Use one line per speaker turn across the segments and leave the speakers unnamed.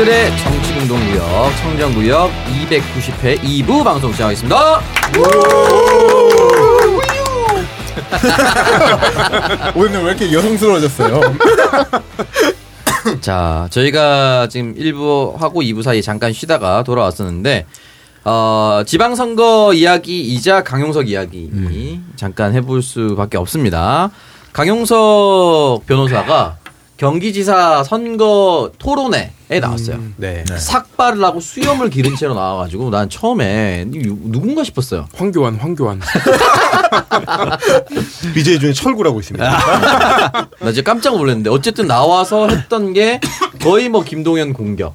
오늘의 정치공동구역 청정구역 290회 2부 방송 시작하겠습니다.
오늘 왜 이렇게 여성스러워졌어요?
자, 저희가 지금 1부 하고 2부 사이에 잠깐 쉬다가 돌아왔었는데 어, 지방선거 이야기이자 강용석 이야기 잠깐 해볼 수밖에 없습니다. 강용석 변호사가 경기지사 선거 토론회에 나왔어요.
네.
삭발을 하고 수염을 기른 채로 나와가지고 난 처음에 이 누군가 싶었어요.
황교안, 황교안.
BJ 중에 철구라고 있습니다.
나 진짜 깜짝 놀랐는데 어쨌든 나와서 했던 게 거의 뭐 김동연 공격,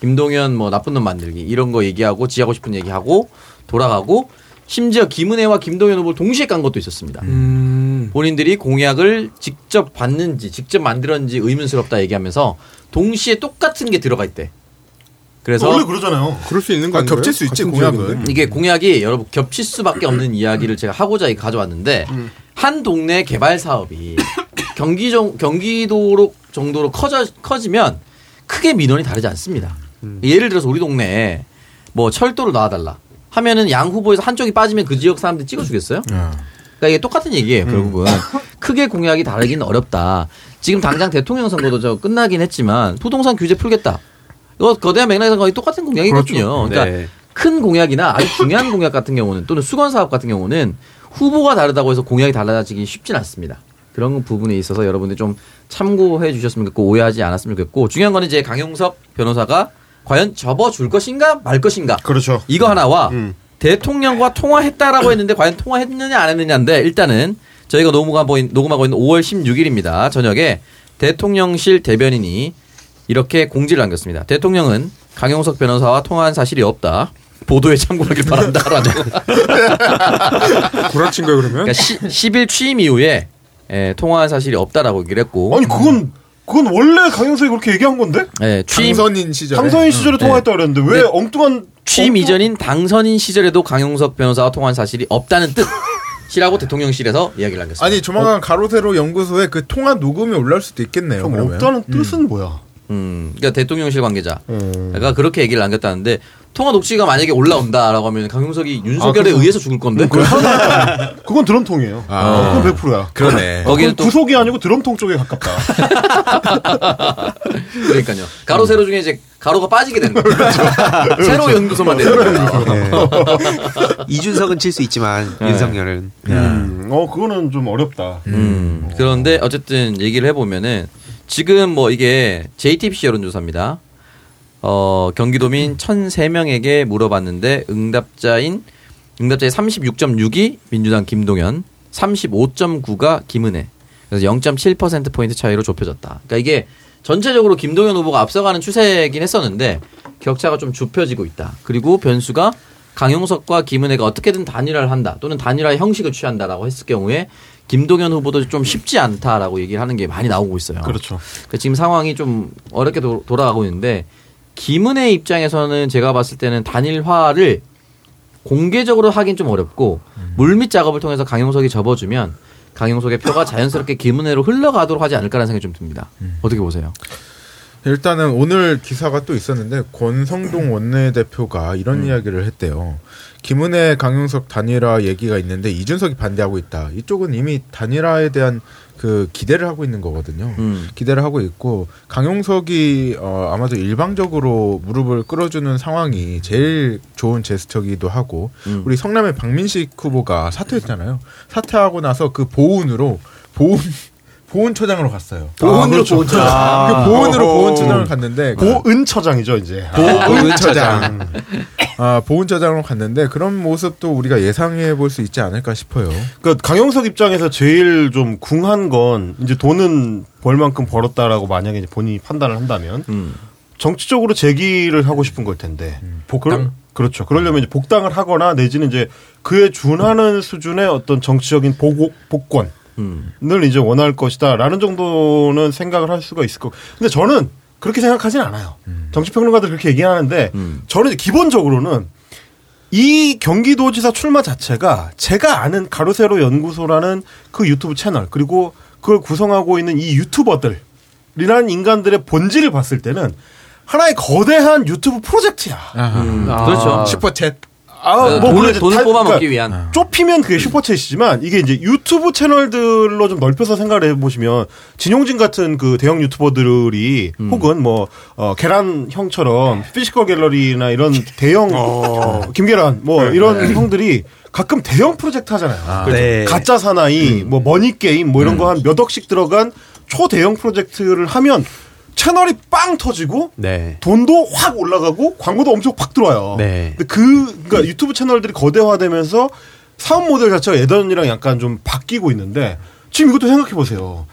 김동연 뭐 나쁜 놈 만들기 이런 거 얘기하고 지하고 싶은 얘기하고 돌아가고 심지어 김은혜와 김동연 후보를 동시에 깐 것도 있었습니다.
음.
본인들이 공약을 직접 받는지 직접 만들었는지 의문스럽다 얘기하면서 동시에 똑같은 게 들어가 있대. 그래서
원래 그러잖아요.
그럴 수 있는 거
아,
아닌가요?
겹칠 수 있지, 공약은.
지역인데.
이게 공약이 여러분 겹칠 수밖에 없는 이야기를 제가 하고자 가져왔는데 한 동네 개발 사업이 경기 정, 경기도로 정도로 커져 커지면 크게 민원이 다르지 않습니다. 예를 들어서 우리 동네에 뭐 철도를 놔달라 하면은 양 후보에서 한쪽이 빠지면 그 지역 사람들이 찍어주겠어요? 그러니까 이게 똑같은 얘기예요. 결국은 크게 공약이 다르기는 어렵다. 지금 당장 대통령 선거도 저 끝나긴 했지만 부동산 규제 풀겠다. 이거 거대한 맥락에서 거의 똑같은 공약이거든요. 그러니까
네.
큰 공약이나 아주 중요한 공약 같은 경우는 또는 수건 사업 같은 경우는 후보가 다르다고 해서 공약이 달라지기 쉽진 않습니다. 그런 부분에 있어서 여러분들이 좀 참고해 주셨으면 좋겠고 오해하지 않았으면 좋겠고 중요한 거는 이제 강용석 변호사가 과연 접어줄 것인가 말 것인가
그렇죠.
이거 하나와
음.
대통령과 통화했다라고 했는데 과연 통화했느냐 안 했느냐인데 일단은 저희가 녹음하고, 있- 있는 5월 16일입니다. 저녁에 대통령실 대변인이 이렇게 공지를 남겼습니다. 대통령은 강용석 변호사와 통화한 사실이 없다. 보도에 참고하길 바란다라는.
구라친 거예요 그러면?
그러니까 시, 10일 취임 이후에 예, 통화한 사실이 없다라고 얘기를 했고.
아니 그건 그건 원래 강영석이 그렇게 얘기한 건데
예, 취임
당선인 시절에
당선인 시절에 통화했다 그랬는데 왜
네.
엉뚱한
취임
엉뚱-
이전인 당선인 시절에도 강용석 변호사와 통화한 사실이 없다는 뜻이라고 대통령실에서 이야기를 남겼습니다.
아니 조만간 가로세로 연구소에 그 통화 녹음이 올라올 수도 있겠네요.
그럼
그러면.
없다는 뜻은 뭐야?
음, 그러니까 대통령실 관계자.
음.
가 그렇게 얘기를 남겼다는데 통화 녹취가 만약에 올라온다라고 하면 강용석이 윤석열에 의해서 죽을 건데.
그건 드럼통이에요.
아.
그건 100%야.
그러네.
거기는 또
구속이 아니고 드럼통 쪽에 가깝다.
그러니까요. 가로 세로 중에 이제 가로가 빠지게 되는 거죠. 세로 연구소만 되는 거예요.
이준석은 칠 수 있지만 윤석열은
음, 어 그거는 좀 어렵다.
음. 그런데 어쨌든 얘기를 해보면은 지금 뭐 이게 JTBC 여론조사입니다. 어, 경기도민 1,003명에게 물어봤는데 응답자인 응답자의 36.6이 민주당 김동연, 35.9가 김은혜. 그래서 0.7% 포인트 차이로 좁혀졌다. 그러니까 이게 전체적으로 김동연 후보가 앞서가는 추세이긴 했었는데 격차가 좀 좁혀지고 있다. 그리고 변수가 강용석과 김은혜가 어떻게든 단일화를 한다 또는 단일화의 형식을 취한다라고 했을 경우에 김동연 후보도 좀 쉽지 않다라고 얘기를 하는 게 많이 나오고 있어요.
그렇죠.
그러니까 지금 상황이 좀 어렵게 도, 돌아가고 있는데 김은혜 입장에서는 제가 봤을 때는 단일화를 공개적으로 하긴 좀 어렵고 물밑 작업을 통해서 강용석이 접어주면 강용석의 표가 자연스럽게 김은혜로 흘러가도록 하지 않을까라는 생각이 좀 듭니다. 어떻게 보세요?
일단은 오늘 기사가 또 있었는데 권성동 원내대표가 이런 이야기를 했대요. 김은혜 강용석 단일화 얘기가 있는데 이준석이 반대하고 있다. 이쪽은 이미 단일화에 대한 그 기대를 하고 있는 거거든요.
음.
기대를 하고 있고 강용석이 어, 아마도 일방적으로 무릎을 끌어주는 상황이 제일 좋은 제스처기도 하고
음.
우리 성남의 박민식 후보가 사퇴했잖아요. 사퇴하고 나서 그 보훈으로 보훈 보훈처장으로 갔어요. 보훈으로 보훈처장. 그 보훈으로. 보훈처장을 갔는데
보은처장이죠 이제.
보훈처장. 아 보훈처장으로 갔는데 그런 모습도 우리가 예상해 볼 수 있지 않을까 싶어요.
그 강영석 입장에서 제일 좀 궁한 건 이제 돈은 벌 만큼 벌었다라고 만약에 본인이 판단을 한다면
음.
정치적으로 재기를 하고 싶은 걸 텐데.
복당?
그렇죠 그러려면 이제 복당을 하거나 내지는 이제 그에 준하는 수준의 어떤 정치적인 보고, 복권을
음.
이제 원할 것이다라는 정도는 생각을 할 수가 있을 것. 근데 저는 그렇게 생각하진 않아요. 정치평론가들 그렇게 얘기하는데
음.
저는 기본적으로는 이 경기도지사 출마 자체가 제가 아는 가로세로 연구소라는 그 유튜브 채널 그리고 그걸 구성하고 있는 이 유튜버들이라는 인간들의 본질을 봤을 때는 하나의 거대한 유튜브 프로젝트야.
음,
아.
그렇죠.
슈퍼챗.
아,
어,
뭐
돈을 돈을
다-
뽑아 먹기
그러니까
위한.
좁히면 그게 슈퍼챗이지만 이게 이제 유튜브 채널들로 좀 넓혀서 생각을 해보시면 진용진 같은 그 대형 유튜버들이
음.
혹은 뭐 어, 계란 형처럼 피지컬 갤러리나 이런 대형 어, 김계란 뭐 이런 형들이 가끔 대형 프로젝트 하잖아요.
네.
가짜 사나이, 뭐 머니 게임 뭐 이런 거한 몇 억씩 들어간 초대형 프로젝트를 하면 채널이 빵 터지고
네.
돈도 확 올라가고 광고도 엄청 팍 들어와요.
네.
근데 그 그러니까 유튜브 채널들이 거대화되면서 사업 모델 자체가 예전이랑 약간 좀 바뀌고 있는데 지금 이것도 생각해 보세요.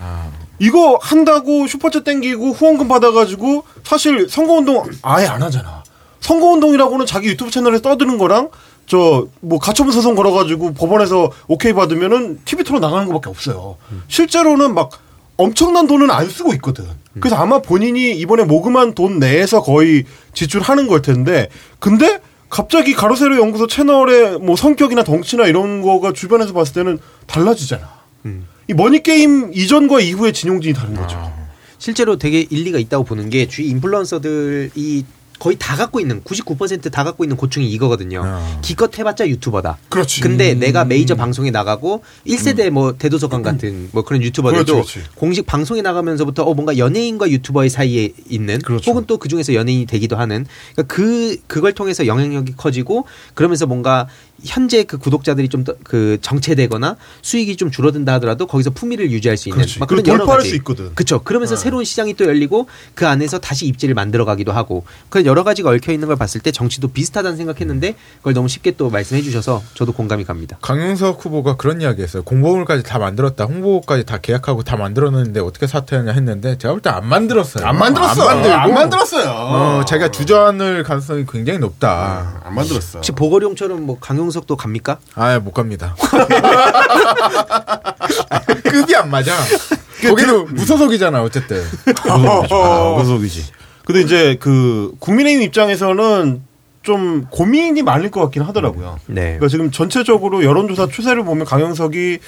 이거 한다고 슈퍼챗 땡기고 후원금 받아가지고 사실 선거운동 아예 안 하잖아. 선거운동이라고는 자기 유튜브 채널에 떠드는 거랑 저 뭐 가처분 소송 걸어가지고 법원에서 오케이 받으면은 TV 토로 나가는 것밖에 없어요. 실제로는 막 엄청난 돈은 안 쓰고 있거든. 그래서 아마 본인이 이번에 모금한 돈 내에서 거의 지출하는 걸 텐데, 근데 갑자기 가로세로 연구소 채널의 뭐 성격이나 덩치나 이런 거가 주변에서 봤을 때는 달라지잖아. 이 머니 게임 이전과 이후의 진용진이 다른 거죠.
실제로 되게 일리가 있다고 보는 게 주위 인플루언서들이 거의 다 갖고 있는 99%다 갖고 있는 고충이 이거거든요.
어.
기껏 해봤자 유튜버다.
그렇지.
근데 내가 메이저 방송에 나가고 1세대 뭐 대도서관 같은 뭐 그런 유튜버들도
그렇지, 그렇지.
공식 방송에 나가면서부터 어 뭔가 연예인과 유튜버의 사이에 있는
그렇죠.
혹은 또 그 중에서 연예인이 되기도 하는 그러니까 그 그걸 통해서 영향력이 커지고 그러면서 뭔가 현재 그 구독자들이 좀 그 정체되거나 수익이 좀 줄어든다 하더라도 거기서 품위를 유지할 수 있는
그렇지.
막 그런 여러 가지.
수 있거든.
그렇죠. 그러면서 새로운 시장이 또 열리고 그 안에서 다시 입지를 만들어 가기도 하고 그런 여러 가지가 얽혀 있는 걸 봤을 때 정치도 비슷하다는 생각했는데 그걸 너무 쉽게 또 말씀해 주셔서 저도 공감이 갑니다.
강용석 후보가 그런 이야기 했어요. 공보물까지 다 만들었다. 홍보까지 다 계약하고 다 만들었는데 어떻게 사퇴하냐 했는데 제가 볼 때 안 만들었어요.
안 만들었어.
안 만들고.
안 만들었어요.
어, 자기가 주저앉을 가능성이 굉장히 높다.
안 만들었어.
혹시 보거룡처럼 뭐 강용석 도 갑니까?
아, 못 갑니다. 급이 안 맞아. 거기는 무소속이잖아, 어쨌든.
아, 무속이지. 근데 이제 그 국민의힘 입장에서는 좀 고민이 많을 것 같긴 하더라고요.
네.
그러니까 지금 전체적으로 여론조사 추세를 보면 강영석이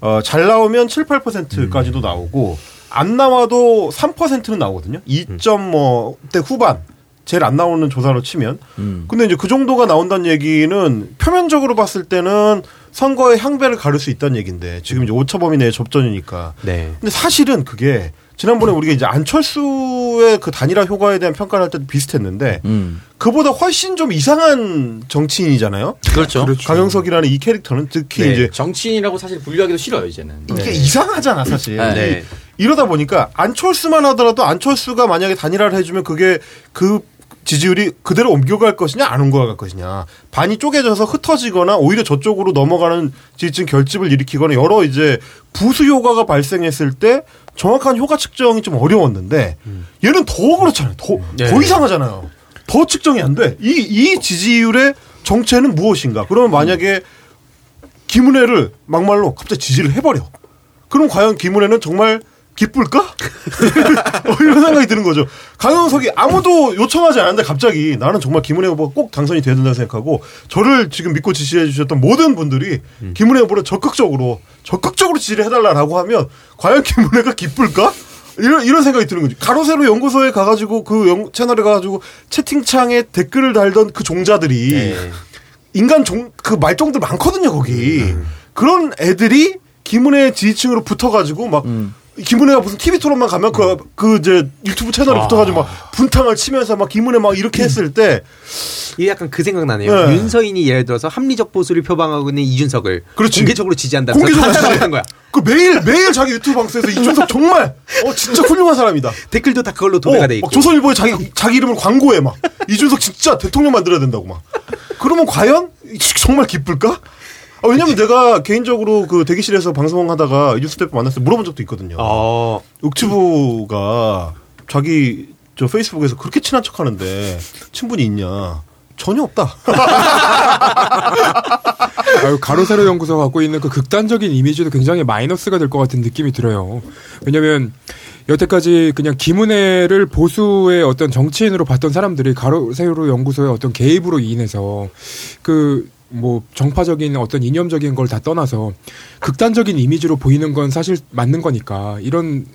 어, 잘 나오면 7, 8%까지도 나오고 안 나와도 3%는 나오거든요. 2.뭐대 후반. 제일 안 나오는 조사로 치면.
음.
근데 이제 그 정도가 나온다는 얘기는 표면적으로 봤을 때는 선거의 향배를 가를 수 있다는 얘기인데 지금 이제 오차 범위 내에 접전이니까.
네.
근데 사실은 그게 지난번에 우리가 이제 안철수의 그 단일화 효과에 대한 평가를 할 때도 비슷했는데
음.
그보다 훨씬 좀 이상한 정치인이잖아요.
그렇죠.
강영석이라는 이 캐릭터는 특히
네,
이제
정치인이라고 사실 분류하기도 싫어요 이제는.
이게 이상하잖아 사실.
네.
네.
이러다 보니까 안철수만 하더라도 안철수가 만약에 단일화를 해주면 그게 그 지지율이 그대로 옮겨갈 것이냐 안 옮겨갈 것이냐. 반이 쪼개져서 흩어지거나 오히려 저쪽으로 넘어가는 지지층 결집을 일으키거나 여러 이제 부수 효과가 발생했을 때 정확한 효과 측정이 좀 어려웠는데 얘는 더 그렇잖아요. 더,
네.
더 이상하잖아요. 더 측정이 안돼이 이 지지율의 정체는 무엇인가? 그러면 만약에 김은혜를 막말로 갑자기 지지를 해버려. 그럼 과연 김은혜는 정말 기쁠까? 어, 이런 생각이 드는 거죠. 강영석이 아무도 요청하지 않았는데 갑자기 나는 정말 김은혜 후보가 꼭 당선이 돼야 된다고 생각하고 저를 지금 믿고 지지해 주셨던 모든 분들이 김은혜 후보를 적극적으로 적극적으로 지지를 해달라라고 하면 과연 김은혜가 기쁠까? 이런 이런 생각이 드는 거죠. 가로세로 연구소에 가가지고 그 연- 채널에 가가지고 채팅창에 댓글을 달던 그 종자들이
네.
인간 종, 그 말종들 많거든요, 거기. 그런 애들이 김은혜 지지층으로 붙어가지고 막, 김은혜가 무슨 TV 토론만 가면 그, 그 이제 유튜브 채널에 붙어가지고 막 분탕을 치면서 막 김은혜 막 이렇게 했을 때
이게 약간 그 생각 나네요.
네.
윤서인이 예를 들어서 합리적 보수를 표방하고 있는 이준석을
그렇지.
공개적으로 지지한다면서
공개적으로
단톡을
지지.
한 거야.
그 매일, 매일 자기 유튜브 방송에서 이준석 정말, 어, 진짜 훌륭한 사람이다.
댓글도 다 그걸로 도배가
어,
돼 있고.
막 조선일보에 자기, 자기 이름을 광고해 막. 이준석 진짜 대통령 만들어야 된다고 막. 그러면 과연 정말 기쁠까? 아, 왜냐면 내가 개인적으로 그 대기실에서 방송하다가 이준석 대표 만났을 때 물어본 적도 있거든요.
어.
옥치부가 자기 저 페이스북에서 그렇게 친한 척 하는데 친분이 있냐? 전혀 없다.
아유, 가로세로 연구소가 갖고 있는 그 극단적인 이미지도 굉장히 마이너스가 될 것 같은 느낌이 들어요. 왜냐면 여태까지 그냥 김은혜를 보수의 어떤 정치인으로 봤던 사람들이 가로세로 연구소의 어떤 개입으로 인해서 그 뭐 정파적인 어떤 이념적인 걸 다 떠나서 극단적인 이미지로 보이는 건 사실 맞는 거니까 이런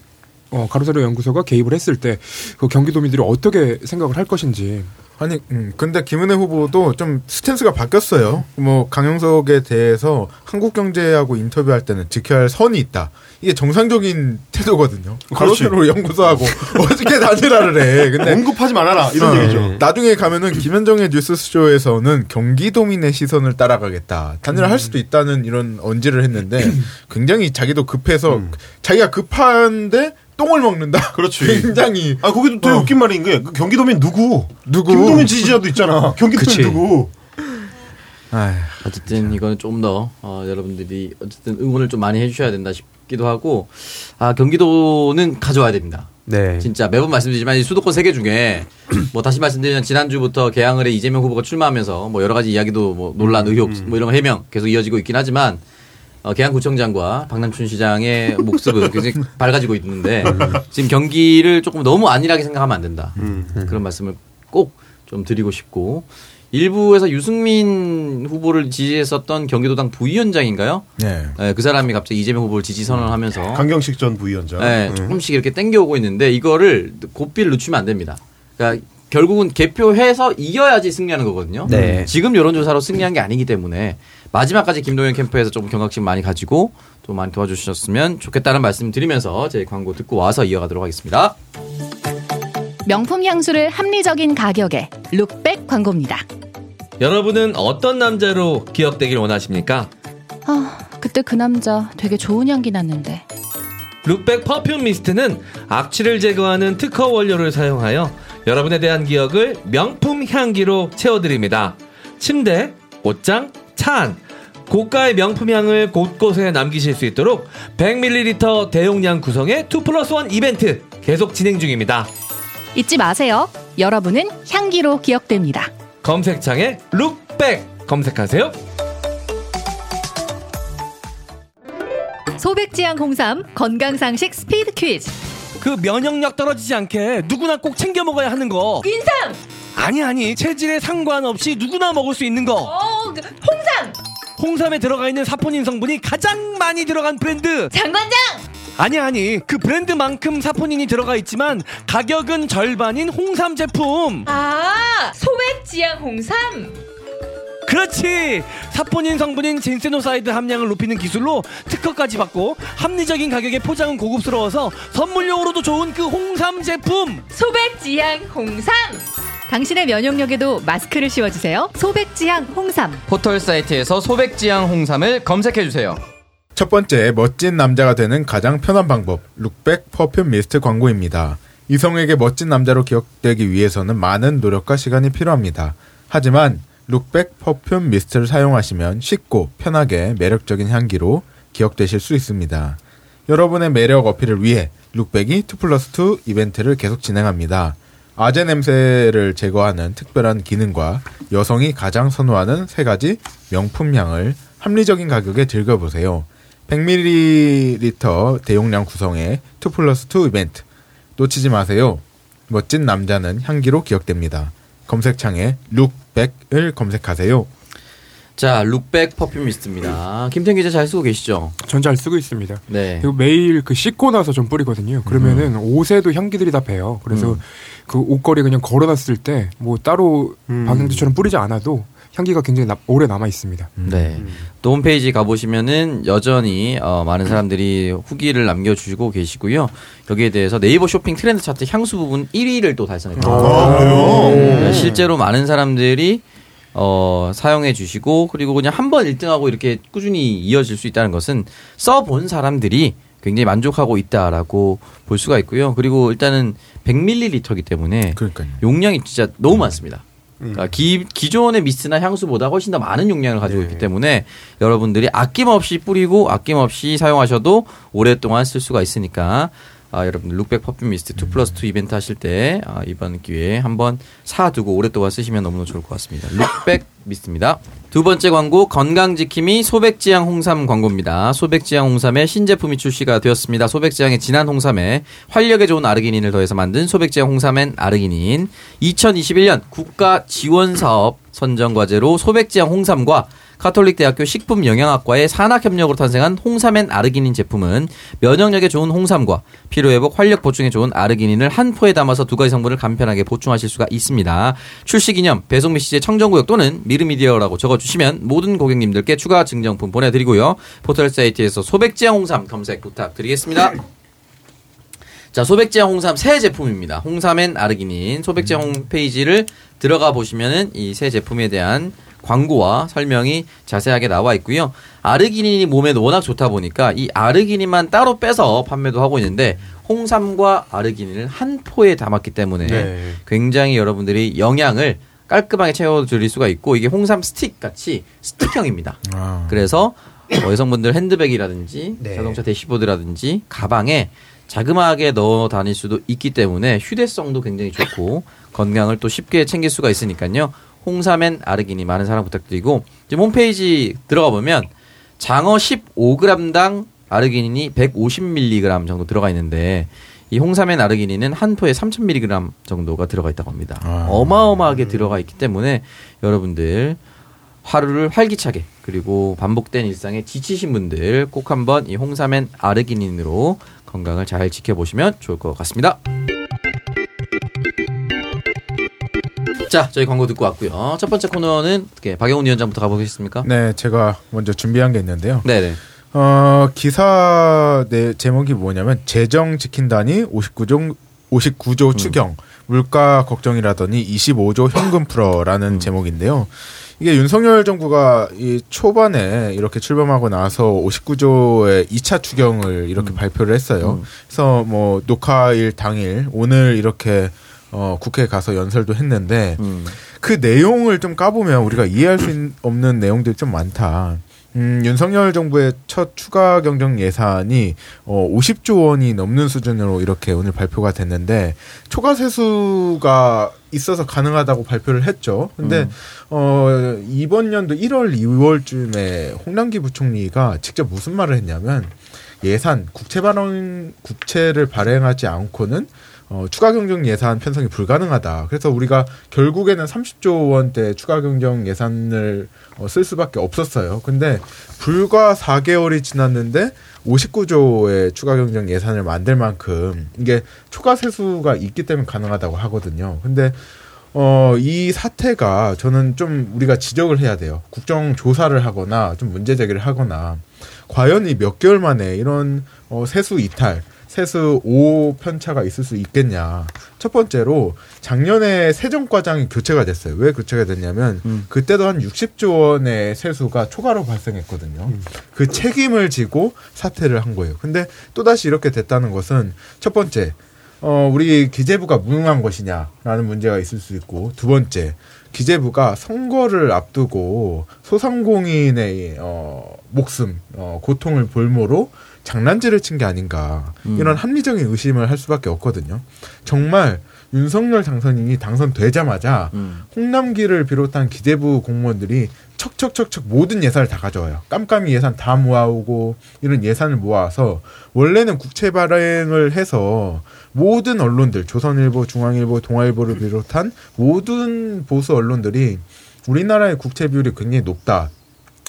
어, 가로세로 연구소가 개입을 했을 때 그 경기도민들이 어떻게 생각을 할 것인지
아니, 음, 근데 김은혜 후보도 좀 스탠스가 바뀌었어요. 뭐 강영석에 대해서 한국경제하고 인터뷰할 때는 지켜야 할 선이 있다. 이게 정상적인 태도거든요. 가로세로 연구소하고 어떻게 단일화를 해. 근데
언급하지 말아라 이런
어,
얘기죠.
나중에 가면은 김현정의 뉴스쇼에서는 경기도민의 시선을 따라가겠다. 단일화 할 수도 있다는 이런 언지를 했는데 굉장히 자기도 급해서 자기가 급한데 똥을 먹는다.
그렇지.
굉장히
아 거기도 되게
어.
웃긴 말인 게그 경기도민 누구?
누구?
김동민 지지자도 있잖아. 경기도민. 누구?
아휴,
어쨌든 이거는 좀 더 어, 여러분들이 어쨌든 응원을 좀 많이 해주셔야 된다 싶기도 하고 아 경기도는 가져와야 됩니다.
네.
진짜 매번 말씀드리지만 이 수도권 세 개 중에 뭐 다시 말씀드리면 지난주부터 개항을 해 이재명 후보가 출마하면서 뭐 여러 가지 이야기도 뭐 논란 의혹 뭐 이런 거 해명 계속 이어지고 있긴 하지만 어, 개항구청장과 박남춘 시장의 목습은 굉장히 밝아지고 있는데 지금 경기를 조금 너무 안일하게 생각하면 안 된다 그런 말씀을 꼭 좀 드리고 싶고 일부에서 유승민 후보를 지지했었던 경기도당 부위원장인가요?
네.
네, 그 사람이 갑자기 이재명 후보를 지지 선언하면서
강경식 전 부위원장.
네, 조금씩 이렇게 땡겨오고 있는데 이거를 고삐를 늦추면 안 됩니다. 그러니까 결국은 개표해서 이겨야지 승리하는 거거든요.
네.
지금 여론조사로 승리한 게 아니기 때문에 마지막까지 김동연 캠프에서 조금 경각심 많이 가지고 좀 많이 도와주셨으면 좋겠다는 말씀 드리면서 제 광고 듣고 와서 이어가도록 하겠습니다.
명품 향수를 합리적인 가격에 룩백 광고입니다.
여러분은 어떤 남자로 기억되길 원하십니까?
아, 그때 그 남자 되게 좋은 향기 났는데.
룩백 퍼퓸 미스트는 악취를 제거하는 특허 원료를 사용하여 여러분에 대한 기억을 명품 향기로 채워드립니다. 침대, 옷장, 차 안, 고가의 명품 향을 곳곳에 남기실 수 있도록 100ml 대용량 구성의 2 플러스 1 이벤트 계속 진행 중입니다.
잊지 마세요. 여러분은 향기로 기억됩니다.
검색창에 룩백 검색하세요.
소백지향 홍삼 건강상식 스피드 퀴즈.
그 면역력 떨어지지 않게 누구나 꼭 챙겨 먹어야 하는 거.
인삼!
아니 아니 체질에 상관없이 누구나 먹을 수 있는 거.
어, 홍삼!
홍삼에 들어가 있는 사포닌 성분이 가장 많이 들어간 브랜드.
장관장!
아니 아니 그 브랜드만큼 사포닌이 들어가 있지만 가격은 절반인 홍삼 제품.
아, 소백지향 홍삼!
그렇지. 사포닌 성분인 진세노사이드 함량을 높이는 기술로 특허까지 받고 합리적인 가격에 포장은 고급스러워서 선물용으로도 좋은 그 홍삼 제품.
소백지향 홍삼! 당신의 면역력에도 마스크를 씌워주세요. 소백지향 홍삼.
포털 사이트에서 소백지향 홍삼을 검색해 주세요.
첫 번째 멋진 남자가 되는 가장 편한 방법 룩백 퍼퓸 미스트 광고입니다. 이성에게 멋진 남자로 기억되기 위해서는 많은 노력과 시간이 필요합니다. 하지만 룩백 퍼퓸 미스트를 사용하시면 쉽고 편하게 매력적인 향기로 기억되실 수 있습니다. 여러분의 매력 어필을 위해 룩백이 2 플러스 2 이벤트를 계속 진행합니다. 아재 냄새를 제거하는 특별한 기능과 여성이 가장 선호하는 세 가지 명품 향을 합리적인 가격에 즐겨보세요. 100ml 대용량 구성의 2 플러스 2 이벤트. 놓치지 마세요. 멋진 남자는 향기로 기억됩니다. 검색창에 룩백을 검색하세요.
자, 룩백 퍼퓸 미스트입니다. 김태현 기자 잘 쓰고 계시죠?
전 잘 쓰고 있습니다.
네.
그리고 매일 그 씻고 나서 좀 뿌리거든요. 그러면은 옷에도 향기들이 다 배요. 그래서 그 옷걸이 그냥 걸어놨을 때 뭐 따로 방향제처럼 뿌리지 않아도 향기가 굉장히 나- 오래 남아 있습니다.
네. 또 홈페이지 가보시면은 여전히 어, 많은 사람들이 후기를 남겨주시고 계시고요. 여기에 대해서 네이버 쇼핑 트렌드 차트 향수 부분 1위를 또 달성했습니다. 네, 실제로 많은 사람들이 어, 사용해 주시고 그리고 그냥 한 번 1등하고 이렇게 꾸준히 이어질 수 있다는 것은 써본 사람들이 굉장히 만족하고 있다라고 볼 수가 있고요. 그리고 일단은 100ml이기 때문에
그러니까요.
용량이 진짜 너무 많습니다. 그러니까 기, 기존의 미스트나 향수보다 훨씬 더 많은 용량을 가지고 있기 때문에 여러분들이 아낌없이 뿌리고 아낌없이 사용하셔도 오랫동안 쓸 수가 있으니까 아, 여러분 룩백 퍼퓸 미스트 2 플러스 2 이벤트 하실 때 아, 이번 기회에 한번 사두고 오랫동안 쓰시면 너무너무 좋을 것 같습니다. 룩백 미스트입니다. 두 번째 광고 건강지킴이 소백지향 홍삼 광고입니다. 소백지향 홍삼의 신제품이 출시가 되었습니다. 소백지향의 진한 홍삼에 활력에 좋은 아르기닌을 더해서 만든 소백지향 홍삼엔 아르기닌 2021년 국가 지원 사업 선정 과제로 소백지향 홍삼과 카톨릭 대학교 식품 영양학과의 산학 협력으로 탄생한 홍삼엔 아르기닌 제품은 면역력에 좋은 홍삼과 피로 회복, 활력 보충에 좋은 아르기닌을 한 포에 담아서 두 가지 성분을 간편하게 보충하실 수가 있습니다. 출시 기념 배송 메시지에 청정구역 또는 미르미디어라고 적어주시면 모든 고객님들께 추가 증정품 보내드리고요. 포털 사이트에서 소백지향 홍삼 검색 부탁드리겠습니다. 자, 소백지향 홍삼 새 제품입니다. 홍삼엔 아르기닌 소백지향 홈페이지를 들어가 보시면은 이 새 제품에 대한 광고와 설명이 자세하게 나와 있고요. 아르기닌이 몸에 워낙 좋다 보니까 이 아르기닌만 따로 빼서 판매도 하고 있는데 홍삼과 아르기닌을 한 포에 담았기 때문에
네.
굉장히 여러분들이 영양을 깔끔하게 채워드릴 수가 있고 이게 홍삼 스틱 같이 스틱형입니다.
아.
그래서 어, 여성분들 핸드백이라든지
네.
자동차 대시보드라든지 가방에 자그마하게 넣어 다닐 수도 있기 때문에 휴대성도 굉장히 좋고 건강을 또 쉽게 챙길 수가 있으니까요. 홍삼엔 아르기닌 많은 사랑 부탁드리고 지금 홈페이지 들어가 보면 장어 15g당 아르기닌이 150mg 정도 들어가 있는데 이 홍삼엔 아르기닌은 한 포에 3000mg 정도가 들어가 있다고 합니다.
아.
어마어마하게 들어가 있기 때문에 여러분들 하루를 활기차게 그리고 반복된 일상에 지치신 분들 꼭 한번 이 홍삼엔 아르기닌으로 건강을 잘 지켜보시면 좋을 것 같습니다. 자, 저희 광고 듣고 왔고요. 첫 번째 코너는 어떻게 박영훈 위원장부터 가보겠습니까?
네, 제가 먼저 준비한 게 있는데요.
네네.
어, 기사 내 제목이 뭐냐면 재정 지킨다니 59조 59조 추경 물가 걱정이라더니 25조 현금 풀어라는 제목인데요. 이게 윤석열 정부가 이 초반에 이렇게 출범하고 나서 59조의 2차 추경을 이렇게 발표를 했어요. 그래서 뭐 녹화일 당일 오늘 이렇게 어, 국회에 가서 연설도 했는데
음.
그 내용을 좀 까보면 우리가 이해할 수 있- 없는 내용들이 좀 많다. 음, 윤석열 정부의 첫 추가 경정 예산이 어, 50조 원이 넘는 수준으로 이렇게 오늘 발표가 됐는데 초과 세수가 있어서 가능하다고 발표를 했죠. 근데 어, 이번 연도 1월, 2월쯤에 홍남기 부총리가 직접 무슨 말을 했냐면 예산 국채 발행 국채를 발행하지 않고는 어, 추가 경정 예산 편성이 불가능하다. 그래서 우리가 결국에는 30조 원대 추가 경정 예산을 어, 쓸 수밖에 없었어요. 근데 불과 4개월이 지났는데 59조의 추가 경정 예산을 만들 만큼 이게 초과 세수가 있기 때문에 가능하다고 하거든요. 근데 어, 이 사태가 저는 좀 우리가 지적을 해야 돼요. 국정 조사를 하거나 좀 문제 제기를 하거나 과연 이 몇 개월 만에 이런 어, 세수 이탈, 세수 5 편차가 있을 수 있겠냐. 첫 번째로 작년에 세정과장이 교체가 됐어요. 왜 교체가 됐냐면 그때도 한 60조 원의 세수가 초과로 발생했거든요. 그 책임을 지고 사퇴를 한 거예요. 근데 또다시 이렇게 됐다는 것은 첫 번째 어, 우리 기재부가 무능한 것이냐라는 문제가 있을 수 있고 두 번째 기재부가 선거를 앞두고 소상공인의 어, 목숨 어, 고통을 볼모로 장난질을 친 게 아닌가 이런 합리적인 의심을 할 수밖에 없거든요. 정말 윤석열 당선인이 당선되자마자
음.
홍남기를 비롯한 기재부 공무원들이 척척척척 모든 예산을 다 가져와요. 깜깜이 예산 다 모아오고 이런 예산을 모아서 원래는 국채 발행을 해서 모든 언론들 조선일보, 중앙일보, 동아일보를 비롯한 모든 보수 언론들이 우리나라의 국채 비율이 굉장히 높다.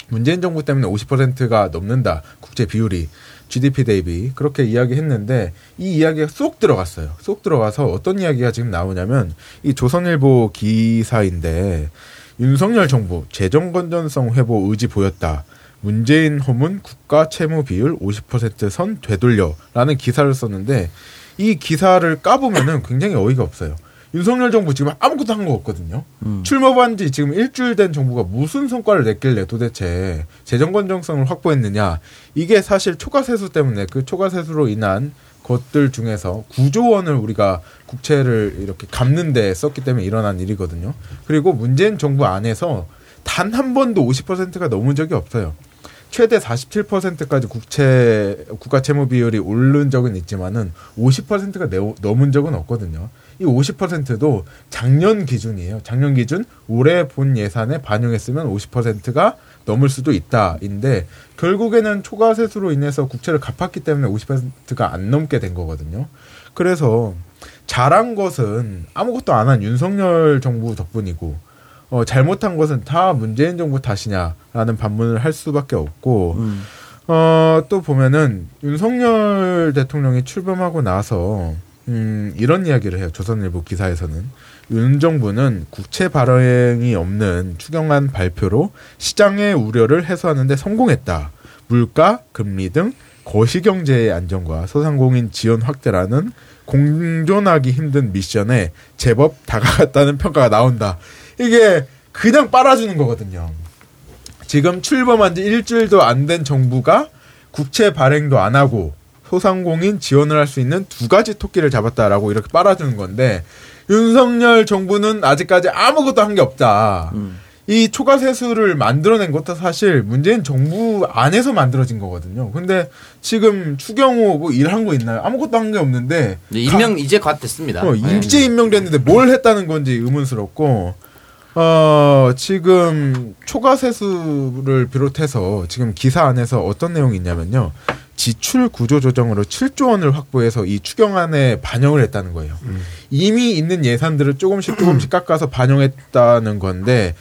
문재인 정부 때문에 50%가 넘는다. 국채 비율이 GDP 대비 그렇게 이야기했는데 이 이야기가 쏙 들어갔어요. 쏙 들어가서 어떤 이야기가 지금 나오냐면 이 조선일보 기사인데 윤석열 정부 재정 건전성 회복 의지 보였다. 문재인 허문 국가 채무 비율 50%선 되돌려라는 기사를 썼는데 이 기사를 까보면은 굉장히 어이가 없어요. 윤석열 정부 지금 아무것도 한 거 없거든요. 출범한 지 지금 일주일 된 정부가 무슨 성과를 냈길래 도대체 재정 건전성을 확보했느냐. 이게 사실 초과 세수 때문에 그 초과 세수로 인한 것들 중에서 9조 원을 우리가 국채를 이렇게 갚는 데 썼기 때문에 일어난 일이거든요. 그리고 문재인 정부 안에서 단 한 번도 50%가 넘은 적이 없어요. 최대 47%까지 국채 국가 채무 비율이 오른 적은 있지만은 50%가 넘은 적은 없거든요. 이 50%도 작년 기준이에요. 작년 기준 올해 본 예산에 반영했으면 50%가 넘을 수도 있다인데 결국에는 초과 세수로 인해서 국채를 갚았기 때문에 50%가 안 넘게 된 거거든요. 그래서 잘한 것은 아무것도 안 한 윤석열 정부 덕분이고 어, 잘못한 것은 다 문재인 정부 탓이냐 라는 반문을 할 수밖에 없고 어, 또 보면은 윤석열 대통령이 출범하고 나서 음, 이런 이야기를 해요. 조선일보 기사에서는 윤 정부는 국채 발행이 없는 추경안 발표로 시장의 우려를 해소하는데 성공했다. 물가, 금리 등 거시경제의 안정과 소상공인 지원 확대라는 공존하기 힘든 미션에 제법 다가갔다는 평가가 나온다. 이게 그냥 빨아주는 거거든요. 지금 출범한 지 일주일도 안 된 정부가 국채 발행도 안 하고 소상공인 지원을 할 수 있는 두 가지 토끼를 잡았다라고 이렇게 빨아주는 건데 윤석열 정부는 아직까지 아무것도 한 게 없다. 이 초과 세수를 만들어낸 것도 사실 문재인 정부 안에서 만들어진 거거든요. 근데 지금 추경호 뭐 일한 거 있나요? 아무것도 한 게 없는데
이제 임명 이제 갓 됐습니다.
어,
네.
이제 임명됐는데 뭘 했다는 건지 의문스럽고 어, 지금 초과 세수를 비롯해서 지금 기사 안에서 어떤 내용이 있냐면요. 지출 구조 조정으로 7조 원을 확보해서 이 추경안에 반영을 했다는 거예요. 이미 있는 예산들을 조금씩 조금씩 깎아서 반영했다는 건데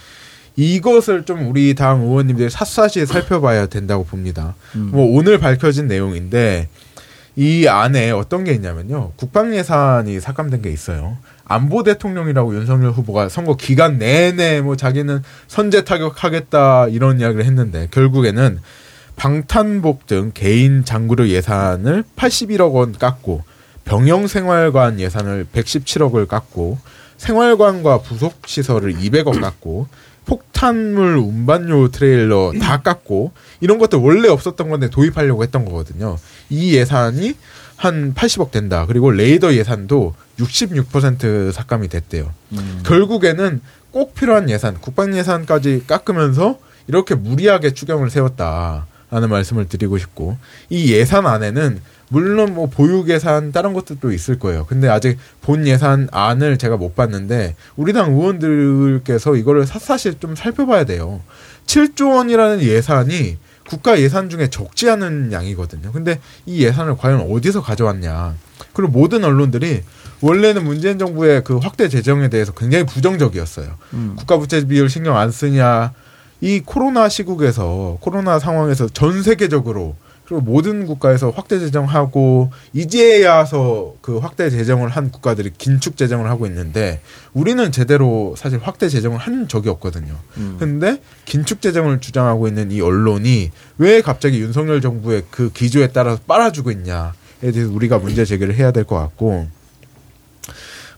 이것을 좀 우리 당 의원님들이 샅샅이 살펴봐야 된다고 봅니다. 뭐 오늘 밝혀진 내용인데 이 안에 어떤 게 있냐면요. 국방 예산이 삭감된 게 있어요. 안보 대통령이라고 윤석열 후보가 선거 기간 내내 뭐 자기는 선제 타격하겠다 이런 이야기를 했는데 결국에는 방탄복 등 개인 장구류 예산을 81억 원 깎고 병영생활관 예산을 117억을 깎고 생활관과 부속 시설을 200억 깎고 폭탄물 운반용 트레일러 다 깎고 이런 것들 원래 없었던 건데 도입하려고 했던 거거든요. 이 예산이 한 80억 된다. 그리고 레이더 예산도 66% 삭감이 됐대요. 결국에는 꼭 필요한 예산, 국방 예산까지 깎으면서 이렇게 무리하게 추경을 세웠다 라는 말씀을 드리고 싶고 이 예산 안에는 물론 뭐 보육 예산 다른 것들도 있을 거예요. 근데 아직 본 예산 안을 제가 못 봤는데 우리 당 의원들께서 이거를 샅샅이 좀 살펴봐야 돼요. 7조 원이라는 예산이 국가 예산 중에 적지 않은 양이거든요. 근데 이 예산을 과연 어디서 가져왔냐. 그리고 모든 언론들이 원래는 문재인 정부의 그 확대 재정에 대해서 굉장히 부정적이었어요. 국가 부채 비율 신경 안 쓰냐. 이 코로나 시국에서 코로나 상황에서 전 세계적으로 그리고 모든 국가에서 확대 재정하고 이제야서 그 확대 재정을 한 국가들이 긴축 재정을 하고 있는데 우리는 제대로 사실 확대 재정을 한 적이 없거든요. 근데 긴축 재정을 주장하고 있는 이 언론이 왜 갑자기 윤석열 정부의 그 기조에 따라서 빨아주고 있냐에 대해서 우리가 문제 제기를 해야 될 것 같고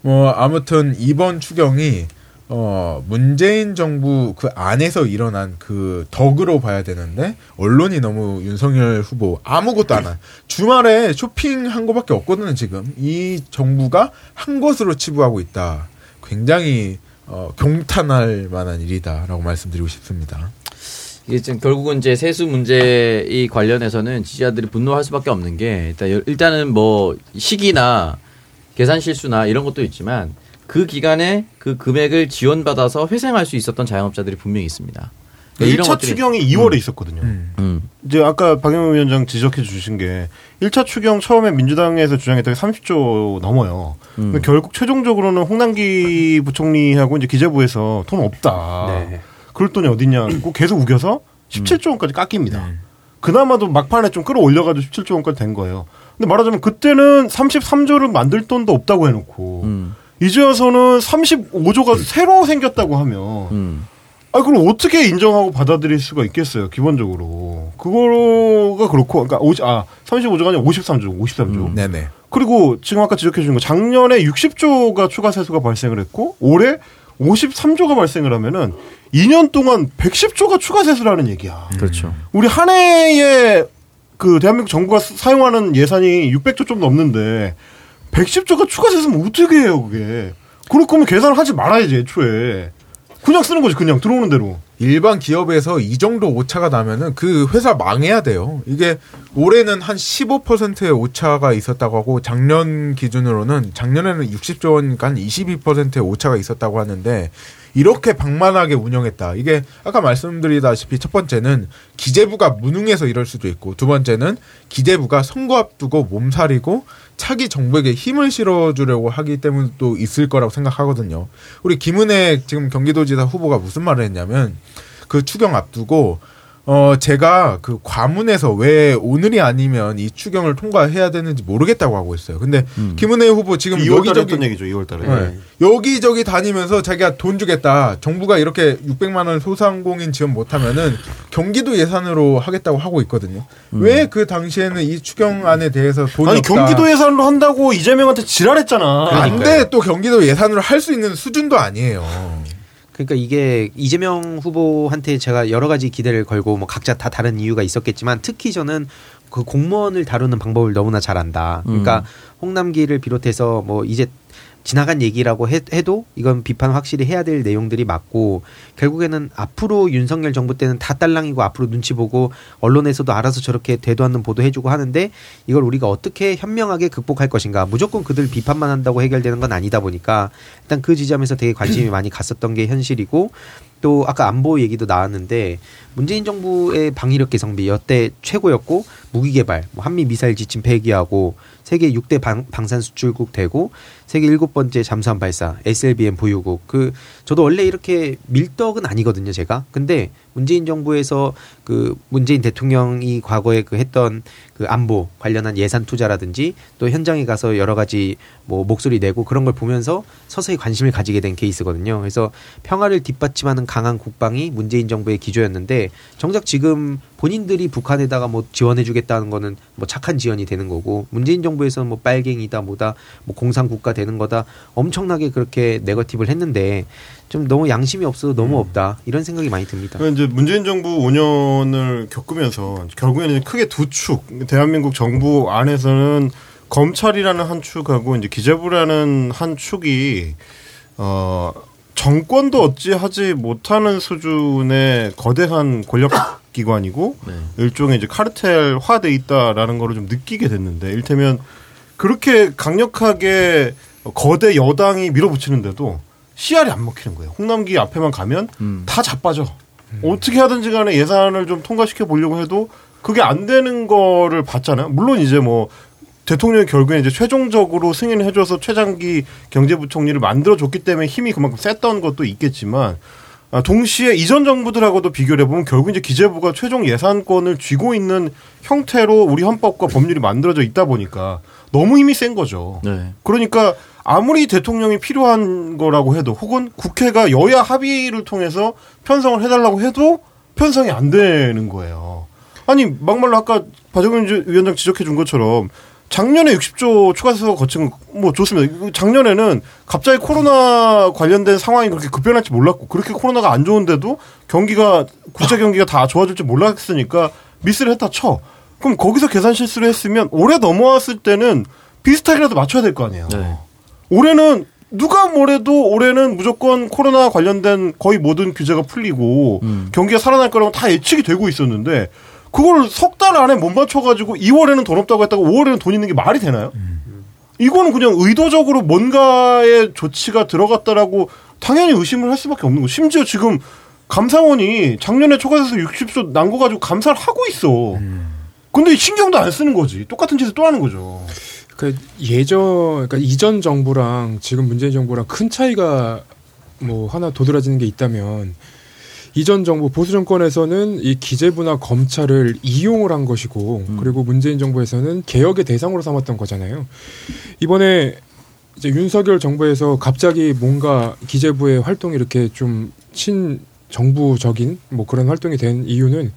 뭐 아무튼 이번 추경이 어 문재인 정부 그 안에서 일어난 그 덕으로 봐야 되는데 언론이 너무 윤석열 후보 아무것도 안 한. 주말에 쇼핑한 거밖에 없거든요 지금. 이 정부가 한 것으로 치부하고 있다. 굉장히 어 경탄할 만한 일이다라고 말씀드리고 싶습니다.
이게 지금 결국은 이제 세수 문제 이 관련해서는 지지자들이 분노할 수밖에 없는 게 일단 여- 일단은 뭐 시기나 계산 실수나 이런 것도 있지만 그 기간에 그 금액을 지원받아서 회생할 수 있었던 자영업자들이 분명히 있습니다. 그러니까
1차 추경이 2월에 있었거든요.
음.
이제 아까 박영호 위원장 지적해 주신 게 1차 추경 처음에 민주당에서 주장했던 게 30조 넘어요. 근데 결국 최종적으로는 홍남기 부총리하고 이제 기재부에서 돈 없다.
네.
그럴 돈이 어딨냐고 계속 우겨서 17조 원까지 깎입니다. 그나마도 막판에 좀 끌어올려가지고 17조 원까지 된 거예요. 근데 말하자면 그때는 33조를 만들 돈도 없다고 해놓고
음.
이제 와서는 35조가 새로 생겼다고 하면
음.
아, 그럼 어떻게 인정하고 받아들일 수가 있겠어요, 기본적으로. 그거가 그렇고, 그러니까, 50, 아, 35조가 아니라 53조, 53조.
네네.
그리고 지금 아까 지적해 주신 거, 작년에 60조가 추가 세수가 발생을 했고, 올해 53조가 발생을 하면은 2년 동안 110조가 추가 세수라는 얘기야.
그렇죠.
우리 한 해에 그 대한민국 정부가 스- 사용하는 예산이 600조 좀 넘는데 110조가 추가 세수면 어떻게 해요, 그게. 그럴 거면 계산을 하지 말아야지, 애초에. 그냥 쓰는 거지, 그냥 들어오는 대로.
일반 기업에서 이 정도 오차가 나면은 그 회사 망해야 돼요. 이게 올해는 한 15%의 오차가 있었다고 하고 작년 기준으로는 작년에는 60조 원이니까 한 22%의 오차가 있었다고 하는데 이렇게 방만하게 운영했다. 이게 아까 말씀드리다시피 첫 번째는 기재부가 무능해서 이럴 수도 있고 두 번째는 기재부가 선거 앞두고 몸살이고 차기 정부에게 힘을 실어주려고 하기 때문도 있을 거라고 생각하거든요. 우리 김은혜 지금 경기도지사 후보가 무슨 말을 했냐면 그 추경 앞두고 어 제가 그 과문에서 왜 오늘이 아니면 이 추경을 통과해야 되는지 모르겠다고 하고 있어요. 근데 김은혜 후보 지금
2월 달에
여기저기
했던 얘기죠. 2월 달에.
네. 여기저기 다니면서 자기가 돈 주겠다. 정부가 이렇게 600만 원 소상공인 지원 못 하면은 경기도 예산으로 하겠다고 하고 있거든요. 왜그 당시에는 이 추경안에 대해서 돈이
아니
없다.
경기도 예산으로 한다고 이재명한테 지랄했잖아.
안돼 또 경기도 예산으로 할 수 있는 수준도 아니에요.
그러니까 이게 이재명 후보한테 제가 여러 가지 기대를 걸고 뭐 각자 다 다른 이유가 있었겠지만 특히 저는 그 공무원을 다루는 방법을 너무나 잘 안다. 그러니까 홍남기를 비롯해서 뭐 이제 지나간 얘기라고 해, 도 이건 비판 확실히 해야 될 내용들이 맞고 결국에는 앞으로 윤석열 정부 때는 다 딸랑이고 앞으로 눈치 보고 언론에서도 알아서 저렇게 되도 않는 보도 해주고 하는데 이걸 우리가 어떻게 현명하게 극복할 것인가. 무조건 그들 비판만 한다고 해결되는 건 아니다 보니까 일단 그 지점에서 되게 관심이 많이 갔었던 게 현실이고 또 아까 안보 얘기도 나왔는데 문재인 정부의 방위력 개성비 여태 최고였고 무기 개발, 뭐 한미 미사일 지침 폐기하고 세계 6대 방, 방산 수출국 되고 세계 일곱 번째 잠수함 발사, SLBM 보유국. 그 저도 원래 이렇게 밀떡은 아니거든요, 제가. 근데 문재인 정부에서 그 문재인 대통령이 과거에 그 했던 그 안보 관련한 예산 투자라든지 또 현장에 가서 여러 가지 뭐 목소리 내고 그런 걸 보면서 서서히 관심을 가지게 된 케이스거든요. 그래서 평화를 뒷받침하는 강한 국방이 문재인 정부의 기조였는데 정작 지금 본인들이 북한에다가 뭐 지원해 주겠다는 거는 뭐 착한 지원이 되는 거고 문재인 정부에서는 뭐 빨갱이다 뭐다 뭐 공산 국가 되는 거다. 엄청나게 그렇게 네거티브를 했는데 좀 너무 양심이 없어서 너무 없다. 이런 생각이 많이 듭니다.
그 이제 문재인 정부 5년을 겪으면서 결국에는 크게 두 축, 대한민국 정부 안에서는 검찰이라는 한 축하고 이제 기재부라는 한 축이 어 정권도 어찌하지 못하는 수준의 거대한 권력 기관이고 일종의 이제 카르텔화돼 있다라는 거를 좀 느끼게 됐는데 일테면 그렇게 강력하게 거대 여당이 밀어붙이는데도 씨알이 안 먹히는 거예요. 홍남기 앞에만 가면 다 자빠져. 어떻게 하든지 간에 예산을 좀 통과시켜 보려고 해도 그게 안 되는 거를 봤잖아요. 물론 이제 뭐 대통령이 결국에 이제 최종적으로 승인해줘서 최장기 경제부총리를 만들어줬기 때문에 힘이 그만큼 셌던 것도 있겠지만 아, 동시에 이전 정부들하고도 비교를 해보면 결국 이제 기재부가 최종 예산권을 쥐고 있는 형태로 우리 헌법과 법률이 만들어져 있다 보니까 너무 힘이 센 거죠.
네.
그러니까 아무리 대통령이 필요한 거라고 해도 혹은 국회가 여야 합의를 통해서 편성을 해달라고 해도 편성이 안 되는 거예요. 아니 막말로 아까 박정현 위원장 지적해 준 것처럼 작년에 60조 추가세서 거친 거뭐 좋습니다. 이거 작년에는 갑자기 코로나 관련된 상황이 그렇게 급변할 줄 몰랐고 그렇게 코로나가 안 좋은데도 경기가 국제 경기가 다 좋아질 줄 몰랐으니까 미스를 했다 쳐. 그럼 거기서 계산 실수를 했으면 올해 넘어왔을 때는 비슷하게라도 맞춰야 될 거 아니에요.
네.
올해는 누가 뭐래도 올해는 무조건 코로나 관련된 거의 모든 규제가 풀리고
음.
경기가 살아날 거라고 다 예측이 되고 있었는데 그걸 석 달 안에 못 맞춰가지고 2월에는 돈 없다고 했다가 5월에는 돈 있는 게 말이 되나요? 이거는 그냥 의도적으로 뭔가의 조치가 들어갔다라고 당연히 의심을 할 수밖에 없는 거. 심지어 지금 감사원이 작년에 초과해서 60조 난 거 가지고 감사를 하고 있어. 근데 신경도 안 쓰는 거지. 똑같은 짓을 또 하는 거죠.
그 예전 그러니까 이전 정부랑 지금 문재인 정부랑 큰 차이가 뭐 하나 도드라지는 게 있다면 이전 정부 보수 정권에서는 이 기재부나 검찰을 이용을 한 것이고 그리고 문재인 정부에서는 개혁의 대상으로 삼았던 거잖아요. 이번에 이제 윤석열 정부에서 갑자기 뭔가 기재부의 활동이 이렇게 좀 친 정부적인 뭐 그런 활동이 된 이유는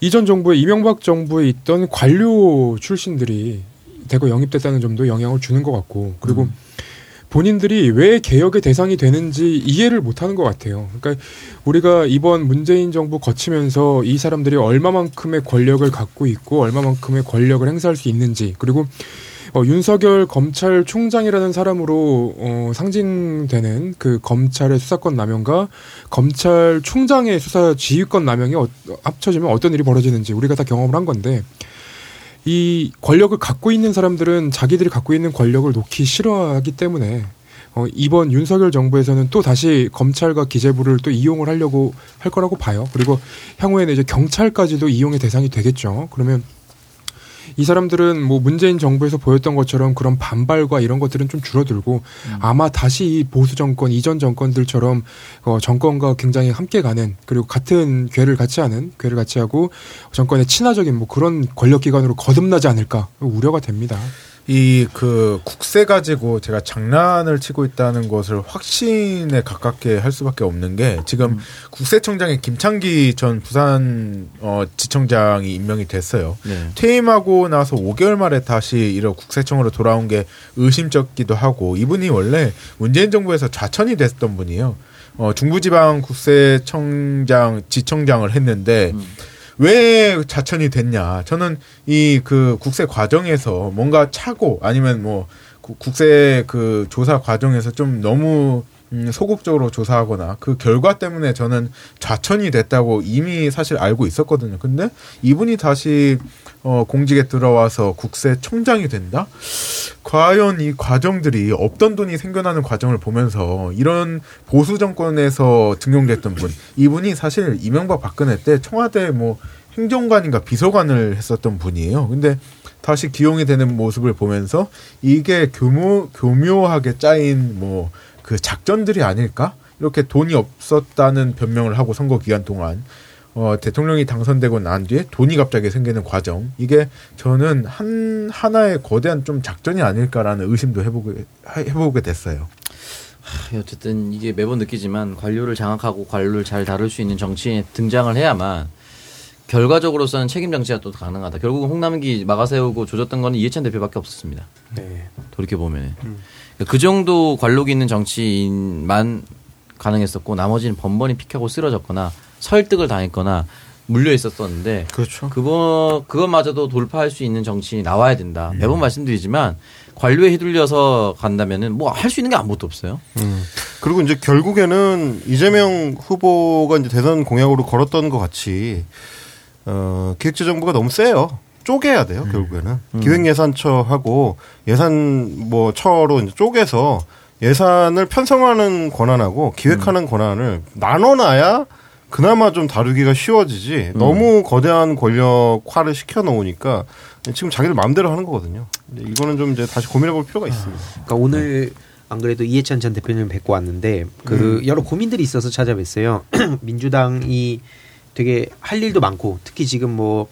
이전 정부에 이명박 정부에 있던 관료 출신들이 대거 영입됐다는 점도 영향을 주는 것 같고 그리고 본인들이 왜 개혁의 대상이 되는지 이해를 못하는 것 같아요. 그러니까 우리가 이번 문재인 정부 거치면서 이 사람들이 얼마만큼의 권력을 갖고 있고 얼마만큼의 권력을 행사할 수 있는지 그리고 어, 윤석열 검찰총장이라는 사람으로 어, 상징되는 그 검찰의 수사권 남용과 검찰총장의 수사 지휘권 남용이 어, 합쳐지면 어떤 일이 벌어지는지 우리가 다 경험을 한 건데 이 권력을 갖고 있는 사람들은 자기들이 갖고 있는 권력을 놓기 싫어하기 때문에 어, 이번 윤석열 정부에서는 또 다시 검찰과 기재부를 또 이용을 하려고 할 거라고 봐요. 그리고 향후에는 이제 경찰까지도 이용의 대상이 되겠죠. 그러면 이 사람들은 뭐 문재인 정부에서 보였던 것처럼 그런 반발과 이런 것들은 좀 줄어들고 아마 다시 이 보수 정권 이전 정권들처럼 어, 정권과 굉장히 함께 가는 그리고 같은 궤를 같이 하는 궤를 같이 하고 정권의 친화적인 뭐 그런 권력 기관으로 거듭나지 않을까 우려가 됩니다.
이 그 국세 가지고 제가 장난을 치고 있다는 것을 확신에 가깝게 할 수밖에 없는 게 지금
음.
국세청장에 김창기 전 부산 어 지청장이 임명이 됐어요.
네.
퇴임하고 나서 5개월 만에 다시 이런 국세청으로 돌아온 게 의심쩍기도 하고 이분이 원래 문재인 정부에서 좌천이 됐던 분이에요. 어 중부지방 국세청장 지청장을 했는데 왜 자천이 됐냐? 저는 이 그 국세 과정에서 뭔가 차고 아니면 뭐 구- 국세 그 조사 과정에서 좀 너무 음, 소극적으로 조사하거나 그 결과 때문에 저는 좌천이 됐다고 이미 사실 알고 있었거든요. 근데 이분이 다시 어, 공직에 들어와서 국세청장이 된다? 과연 이 과정들이 없던 돈이 생겨나는 과정을 보면서 이런 보수 정권에서 등용됐던 분, 이분이 사실 이명박 박근혜 때 청와대 뭐 행정관인가 비서관을 했었던 분이에요. 근데 다시 기용이 되는 모습을 보면서 이게 교묘 교묘하게 짜인 뭐 그 작전들이 아닐까? 이렇게 돈이 없었다는 변명을 하고 선거 기간 동안 어, 대통령이 당선되고 난 뒤에 돈이 갑자기 생기는 과정 이게 저는 한 하나의 거대한 좀 작전이 아닐까라는 의심도 해보게 해보게 됐어요.
하, 어쨌든 이게 매번 느끼지만 관료를 장악하고 관료를 잘 다룰 수 있는 정치인이 등장을 해야만 결과적으로서는 책임 정치가 또 가능하다. 결국은 홍남기 막아세우고 조졌던 거는 이해찬 대표밖에 없었습니다.
네.
돌이켜 보면 그 정도 관록이 있는 정치인만 가능했었고 나머지는 번번이 픽하고 쓰러졌거나 설득을 당했거나 물려 있었었는데
그렇죠.
그거 그것마저도 돌파할 수 있는 정치인이 나와야 된다.
음.
매번 말씀드리지만 관료에 휘둘려서 간다면은 뭐 할 수 있는 게 아무것도 없어요.
음. 그리고 이제 결국에는 이재명 후보가 이제 대선 공약으로 걸었던 것 같이 어, 기획재정부가 너무 세요. 쪼개야 돼요, 결국에는. 기획예산처하고 예산 뭐 처로 이제 쪼개서 예산을 편성하는 권한하고 기획하는 권한을 나눠놔야 그나마 좀 다루기가 쉬워지지 너무 거대한 권력화를 시켜 놓으니까 지금 자기들 마음대로 하는 거거든요. 이거는 좀 이제 다시 고민해 볼 필요가 있습니다.
그러니까 오늘 안 그래도 이해찬 전 대표님 뵙고 왔는데 그 여러 고민들이 있어서 찾아뵀어요. 민주당이 되게 할 일도 많고 특히 지금 뭐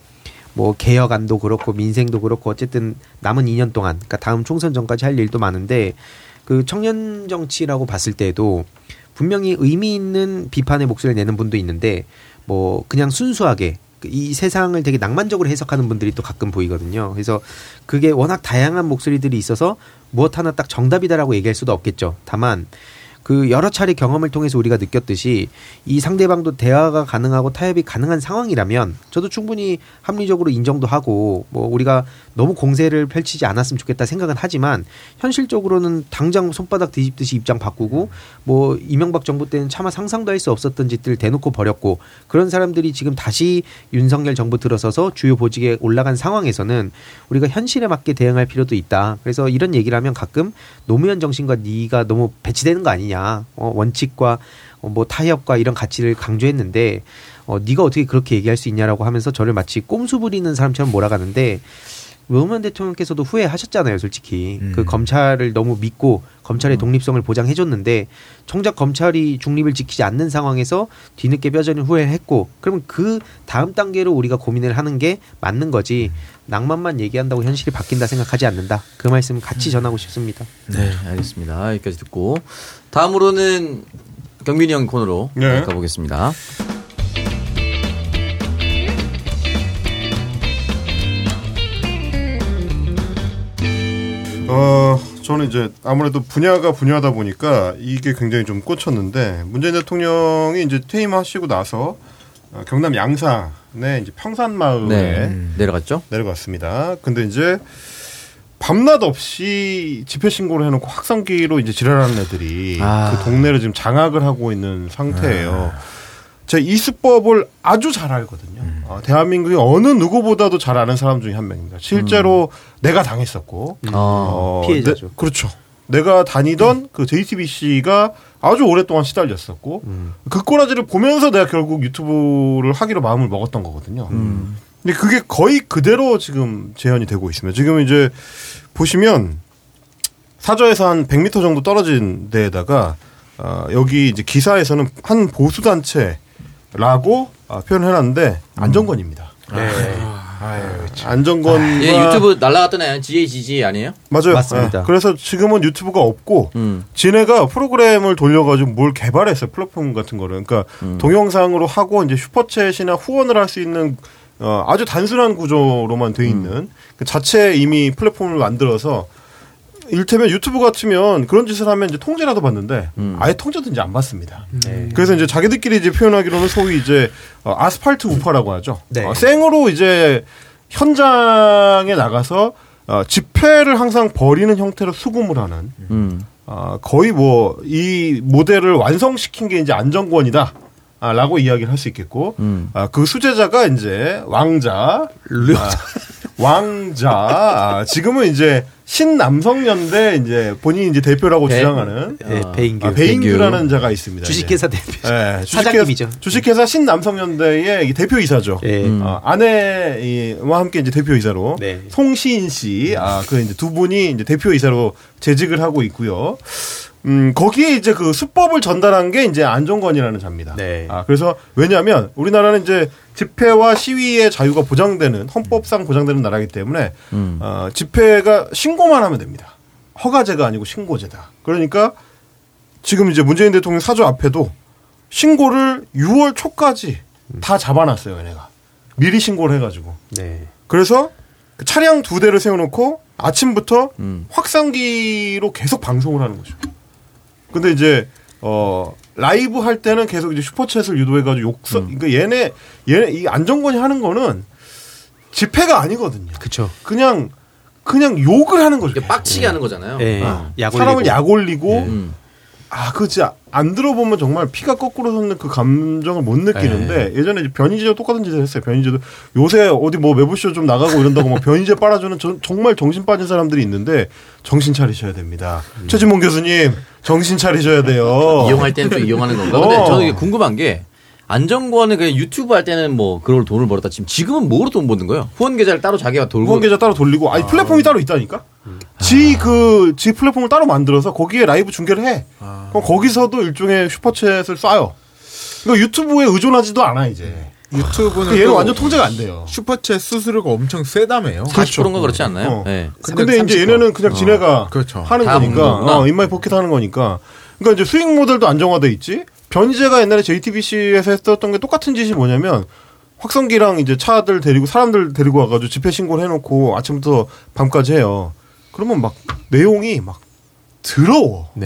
뭐 개혁안도 그렇고 민생도 그렇고 어쨌든 남은 2년 동안 그러니까 다음 총선 전까지 할 일도 많은데 그 청년 정치라고 봤을 때도 분명히 의미 있는 비판의 목소리를 내는 분도 있는데 뭐 그냥 순수하게 그이 세상을 되게 낭만적으로 해석하는 분들이 또 가끔 보이거든요. 그래서 그게 워낙 다양한 목소리들이 있어서 무엇 하나 딱 정답이다라고 얘기할 수도 없겠죠. 다만 그 여러 차례 경험을 통해서 우리가 느꼈듯이 이 상대방도 대화가 가능하고 타협이 가능한 상황이라면 저도 충분히 합리적으로 인정도 하고 뭐 우리가 너무 공세를 펼치지 않았으면 좋겠다 생각은 하지만 현실적으로는 당장 손바닥 뒤집듯이 입장 바꾸고 뭐 이명박 정부 때는 차마 상상도 할 수 없었던 짓들 대놓고 버렸고 그런 사람들이 지금 다시 윤석열 정부 들어서서 주요 보직에 올라간 상황에서는 우리가 현실에 맞게 대응할 필요도 있다. 그래서 이런 얘기를 하면 가끔 노무현 정신과 네가 너무 배치되는 거 아니냐. 어, 원칙과 어, 뭐 타협과 이런 가치를 강조했는데 어, 네가 어떻게 그렇게 얘기할 수 있냐라고 하면서 저를 마치 꼼수 부리는 사람처럼 몰아가는데 노무현 대통령께서도 후회하셨잖아요, 솔직히.
음.
그 검찰을 너무 믿고 검찰의 독립성을 보장해줬는데 정작 검찰이 중립을 지키지 않는 상황에서 뒤늦게 뼈저린 후회를 했고 그러면 그 다음 단계로 우리가 고민을 하는 게 맞는 거지 낭만만 얘기한다고 현실이 바뀐다 생각하지 않는다. 그 말씀 같이 전하고 싶습니다.
네, 알겠습니다. 여기까지 듣고 다음으로는 경민이 형 코너로
네.
가보겠습니다.
어, 저는 이제 아무래도 분야가 분야다 보니까 이게 굉장히 좀 꽂혔는데 문재인 대통령이 이제 퇴임하시고 나서 어, 경남 양산의 이제 평산마을에
네, 내려갔죠?
내려갔습니다. 근데 이제 밤낮 없이 집회 신고를 해놓고 확성기로 이제 지랄하는 애들이
아.
그 동네를 지금 장악을 하고 있는 상태예요. 제가 이 수법을 아주 잘 알거든요. 어, 대한민국이 어느 누구보다도 잘 아는 사람 중에 한 명입니다. 실제로 내가 당했었고,
아,
어,
피해자죠.
내- 그렇죠. 내가 다니던 그 JTBC가 아주 오랫동안 시달렸었고, 그 꼬라지를 보면서 내가 결국 유튜브를 하기로 마음을 먹었던 거거든요. 근데 그게 거의 그대로 지금 재현이 되고 있습니다. 지금 이제 보시면 사저에서 한 100m 정도 떨어진 데에다가 어, 여기 이제 기사에서는 한 보수 단체 라고 아, 표현해놨는데 안정권입니다.
네.
아유, 참.
안정권과
예, 유튜브 날라갔던 애 GAGG 아니에요?
맞아요.
맞습니다.
예, 그래서 지금은 유튜브가 없고
음.
지네가 프로그램을 돌려가지고 뭘 개발했어요 플랫폼 같은 거를. 그러니까 동영상으로 하고 이제 슈퍼챗이나 후원을 할 수 있는 어, 아주 단순한 구조로만 돼 있는 그 자체 이미 플랫폼을 만들어서 일테면 유튜브 같으면 그런 짓을 하면 이제 통제라도 받는데 아예 통제도 이제 안 받습니다.
네.
그래서 이제 자기들끼리 이제 표현하기로는 소위 이제 어, 아스팔트 우파라고 하죠.
네.
어, 생으로 이제 현장에 나가서 어, 집회를 항상 벌이는 형태로 수금을 하는
음.
아, 거의 뭐 이 모델을 완성시킨 게 이제 안정권이다. 아, 라고 이야기를 할 수 있겠고,
음.
아, 그 수제자가 이제 왕자, 아, 왕자, 아, 지금은 이제 신남성연대 이제 본인이 이제 대표라고
배-
주장하는
네, 배인규.
아, 배인규라는 자가 있습니다.
주식회사 대표.
예,
사장님이죠.
주식회사, 주식회사 신남성연대의 이 대표이사죠.
예.
음.
어, 아내와 함께 이제 대표이사로
네.
송시인 씨, 아, 그 이제 두 분이 이제 대표이사로 재직을 하고 있고요. 음, 거기에 이제 그 수법을 전달한 게 이제 안정권이라는 자입니다.
네.
아, 그래서 왜냐하면 우리나라는 이제 집회와 시위의 자유가 보장되는 헌법상 보장되는 나라이기 때문에
음.
어, 집회가 신고만 하면 됩니다. 허가제가 아니고 신고제다. 그러니까 지금 이제 문재인 대통령 사주 앞에도 신고를 6월 초까지 다 잡아놨어요, 얘네가. 미리 신고를 해가지고.
네.
그래서 그 차량 두 대를 세워놓고 아침부터
음.
확산기로 계속 방송을 하는 거죠. 근데 이제 어 라이브 할 때는 계속 이제 슈퍼챗을 유도해가지고 욕설.
음.
그러니까 얘네 얘네 이 안정권이 하는 거는 집회가 아니거든요.
그쵸.
그냥 그냥 욕을 하는 거죠.
빡치게 하는 거잖아요.
예.
어.
약
사람을. 약 올리고
음.
아, 그 진짜 안 들어보면 정말 피가 거꾸로 솟는 그 감정을 못 느끼는데 예전에 이제 변희재도 똑같은 짓을 했어요. 변희재도 요새 어디 뭐 매부쇼 좀 나가고 이런다고 뭐 변희재 빨아주는 저- 정말 정신 빠진 사람들이 있는데 정신 차리셔야 됩니다. 최진봉 교수님 정신 차리셔야 돼요.
이용할 때는 또 이용하는 건가? 근데
어.
저는 이게 궁금한 게 안정권은 그냥 유튜브 할 때는 뭐 그걸 돈을 벌었다 지금 지금은 뭐로 돈 버는 거예요? 후원 계좌를 따로 자기가 돌고
후원 계좌 따로 돌리고 아니 플랫폼이 따로 있다니까. 지그지 플랫폼을 따로 만들어서 거기에 라이브 중계를 해. 그럼 거기서도 일종의 슈퍼챗을 쏴요. 그러니까 유튜브에 의존하지도 않아 이제.
유튜브는
얘는
또
완전 통제가 안 돼요.
슈퍼챗 수수료가 엄청 세다며요.
40%인가 그렇지 않나요?
어.
네.
근데 이제
330%.
얘네는 그냥 지네가
어, 그렇죠.
하는
다
거니까. 어, in my pocket 하는 거니까 그러니까 이제 수익 모델도 안정화돼 있지 변희재가 옛날에 JTBC에서 했었던 게 똑같은 짓이 뭐냐면 확성기랑 이제 차들 데리고 사람들 데리고 와가지고 집회 신고를 해놓고 아침부터 밤까지 해요 그러면 막 내용이 막 더러워
네.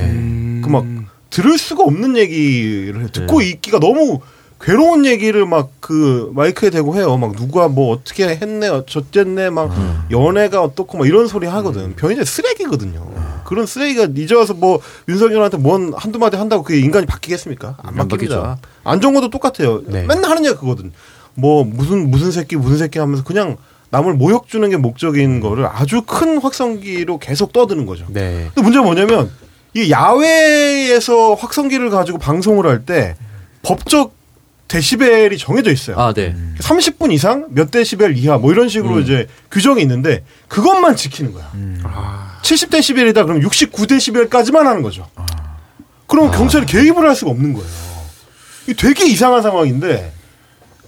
그 막 들을 수가 없는 얘기를 해. 듣고 있기가 너무 괴로운 얘기를 막 그 마이크에 대고 해요. 막 누가 뭐 어떻게 했네, 어쨌네, 막 연애가 어떻고 막 이런 소리 하거든. 변희재 쓰레기거든요. 그런 쓰레기가 이제 와서 뭐 윤석열한테 뭔 한두 마디 한다고 그게 인간이 바뀌겠습니까? 안
안
바뀝니다. 안정권도 똑같아요.
네.
맨날 하는 얘기가 그거든. 뭐 무슨 무슨 새끼 무슨 새끼 하면서 그냥 남을 모욕 주는 게 목적인 거를 아주 큰 확성기로 계속 떠드는 거죠.
네.
근데 문제가 뭐냐면 이 야외에서 확성기를 가지고 방송을 할 때 법적 데시벨이 정해져 있어요.
아, 네.
30분 이상 몇 데시벨 이하 뭐 이런 식으로 이제 규정이 있는데 그것만 지키는 거야. 70데시벨이다 그러면 69데시벨까지만 하는 거죠. 그럼 경찰이 개입을 할 수가 없는 거예요. 되게 이상한 상황인데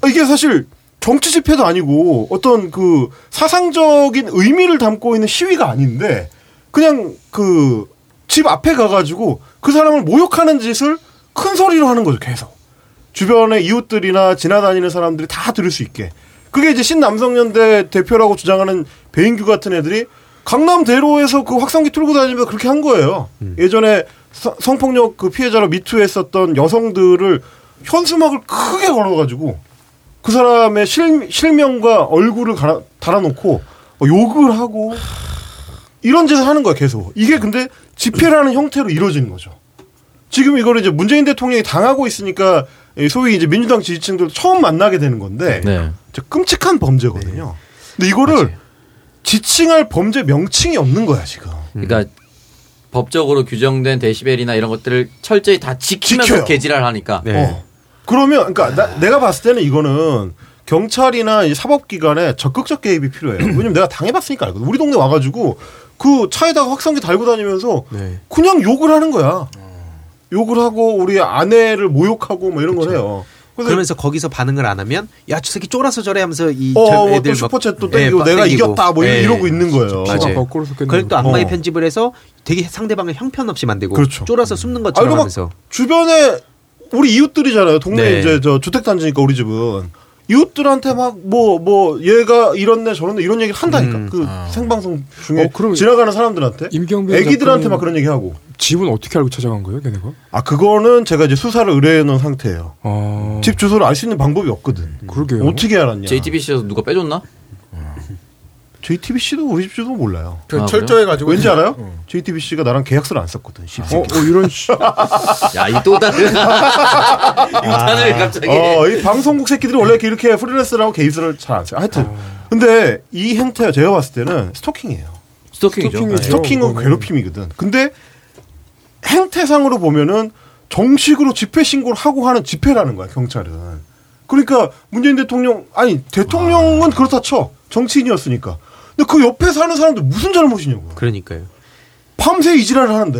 이게 사실 정치 집회도 아니고 어떤 그 사상적인 의미를 담고 있는 시위가 아닌데 그냥 그 집 앞에 가가지고 그 사람을 모욕하는 짓을 큰 소리로 하는 거죠 계속. 주변의 이웃들이나 지나다니는 사람들이 다 들을 수 있게. 그게 이제 신남성연대 대표라고 주장하는 배인규 같은 애들이 강남 대로에서 그 확성기 틀고 다니면서 그렇게 한 거예요. 예전에 서- 성폭력 그 피해자로 미투했었던 여성들을 현수막을 크게 걸어가지고 그 사람의 실, 실명과 얼굴을 갈아, 달아놓고 뭐 욕을 하고 이런 짓을 하는 거야 계속. 이게 근데 집회라는 형태로 이루어지는 거죠. 지금 이거를 이제 문재인 대통령이 당하고 있으니까 이 소위 이제 민주당 지지층들도 처음 만나게 되는 건데
네.
진짜 끔찍한 범죄거든요. 근데 이거를 지칭할 범죄 명칭이 없는 거야 지금.
그러니까 법적으로 규정된 데시벨이나 이런 것들을 철저히 다 지키면서
지켜요.
개지랄 하니까
네.
어. 그러면 그러니까 나- 내가 봤을 때는 이거는 경찰이나 이 사법기관에 적극적 개입이 필요해요. 왜냐면 내가 당해봤으니까 알거든. 우리 동네 와가지고 그 차에다가 확성기 달고 다니면서
네.
그냥 욕을 하는 거야. 욕을 하고 우리 아내를 모욕하고 뭐 이런 걸 해요. 그래서
그러면서 거기서 반응을 안 하면 야 저 새끼 쫄아서 저래 하면서 이
어, 저뭐
애들
슈퍼챗 또
예,
땡기고
막
내가
땡기고.
이겼다 뭐
예.
이러고 있는 거예요.
맞아요.
피가 거꾸로 섞였네.
그걸 또 악마의
어.
편집을 해서 되게 상대방을 형편없이 만들고
그렇죠.
쫄아서 숨는
아,
것처럼
막
하면서
주변에 우리 이웃들이잖아요. 동네
네.
이제 저 주택 단지니까 우리 집은 이웃들한테 막 뭐 뭐 얘가 이렇네 저렇네 이런 얘기를 한다니까.
음.
그 생방송 중에
어, 그럼
지나가는 사람들한테
임경빈
애기들한테 막 그런 얘기 하고.
집은 어떻게 알고 찾아간 거예요, 걔네가?
아 그거는 제가 이제 수사를 의뢰해 놓은 상태예요.
아,
집 주소를 알 수 있는 방법이 없거든.
그러게요.
어떻게 알았냐?
JTBC에서 누가 빼줬나?
JTBC도 우리 집 주소 몰라요.
그
아,
철저해가지고
왠지 알아요?
어.
JTBC가 나랑 계약서를 안 썼거든. 씨.
어, 어 이런 씨.
야, 이 또 다른. 유탄을 갑자기.
어, 이 방송국 새끼들이 원래 이렇게, 프리랜서라고 개입서를 잘 안 써요. 하여튼. 근데 이 행태가 제가 봤을 때는 스토킹이에요.
스토킹이죠.
스토킹이죠.
네.
스토킹은
그거는.
괴롭힘이거든. 근데 행태상으로 보면은 정식으로 집회 신고를 하고 하는 집회라는 거야, 경찰은. 그러니까 문재인 대통령, 아니, 대통령은 그렇다 쳐. 정치인이었으니까. 근데 그 옆에 사는 사람들 무슨 잘못이냐고.
그러니까요.
밤새 이지랄을 하는데.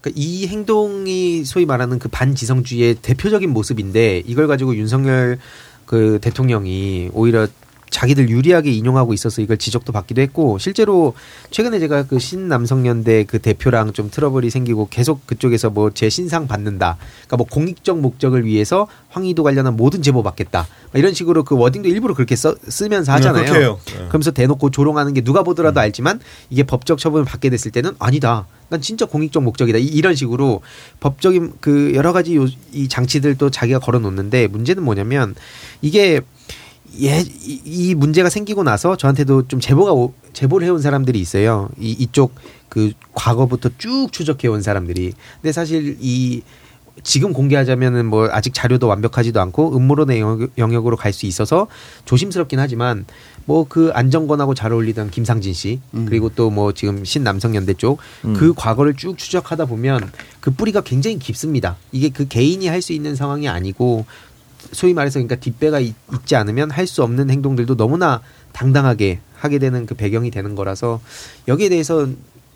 그러니까 이 행동이 소위 말하는 그 반지성주의의 대표적인 모습인데 이걸 가지고 윤석열 그 대통령이 오히려 자기들 유리하게 인용하고 있어서 이걸 지적도 받기도 했고 실제로 최근에 제가 그 신남성연대 그 대표랑 좀 트러블이 생기고 계속 그쪽에서 뭐 제 신상 받는다. 그러니까 뭐 공익적 목적을 위해서 황희도 관련한 모든 제보 받겠다. 막 이런 식으로 그 워딩도 일부러 그렇게 써, 쓰면서 하잖아요.
그렇게 해요. 네.
그러면서 대놓고 조롱하는 게 누가 보더라도 알지만 이게 법적 처분을 받게 됐을 때는 아니다. 난 진짜 공익적 목적이다. 이- 이런 식으로 법적인 그 여러 가지 요, 이 장치들도 자기가 걸어 놓는데 문제는 뭐냐면 이게 예, 이, 이 문제가 생기고 나서 저한테도 좀 제보가 오, 제보를 해온 사람들이 있어요. 이 이쪽 그 과거부터 쭉 추적해 온 사람들이. 근데 사실 이 지금 공개하자면은 뭐 아직 자료도 완벽하지도 않고 음모론의 영역, 영역으로 갈 수 있어서 조심스럽긴 하지만 뭐 그 안정권하고 잘 어울리던 김상진 씨 그리고 또 뭐 지금 신남성연대 쪽그 과거를 쭉 추적하다 보면 그 뿌리가 굉장히 깊습니다. 이게 그 개인이 할 수 있는 상황이 아니고 소위 말해서 그러니까 뒷배가 있, 지 않으면 할 수 없는 행동들도 너무나 당당하게 하게 되는 그 배경이 되는 거라서 여기에 대해서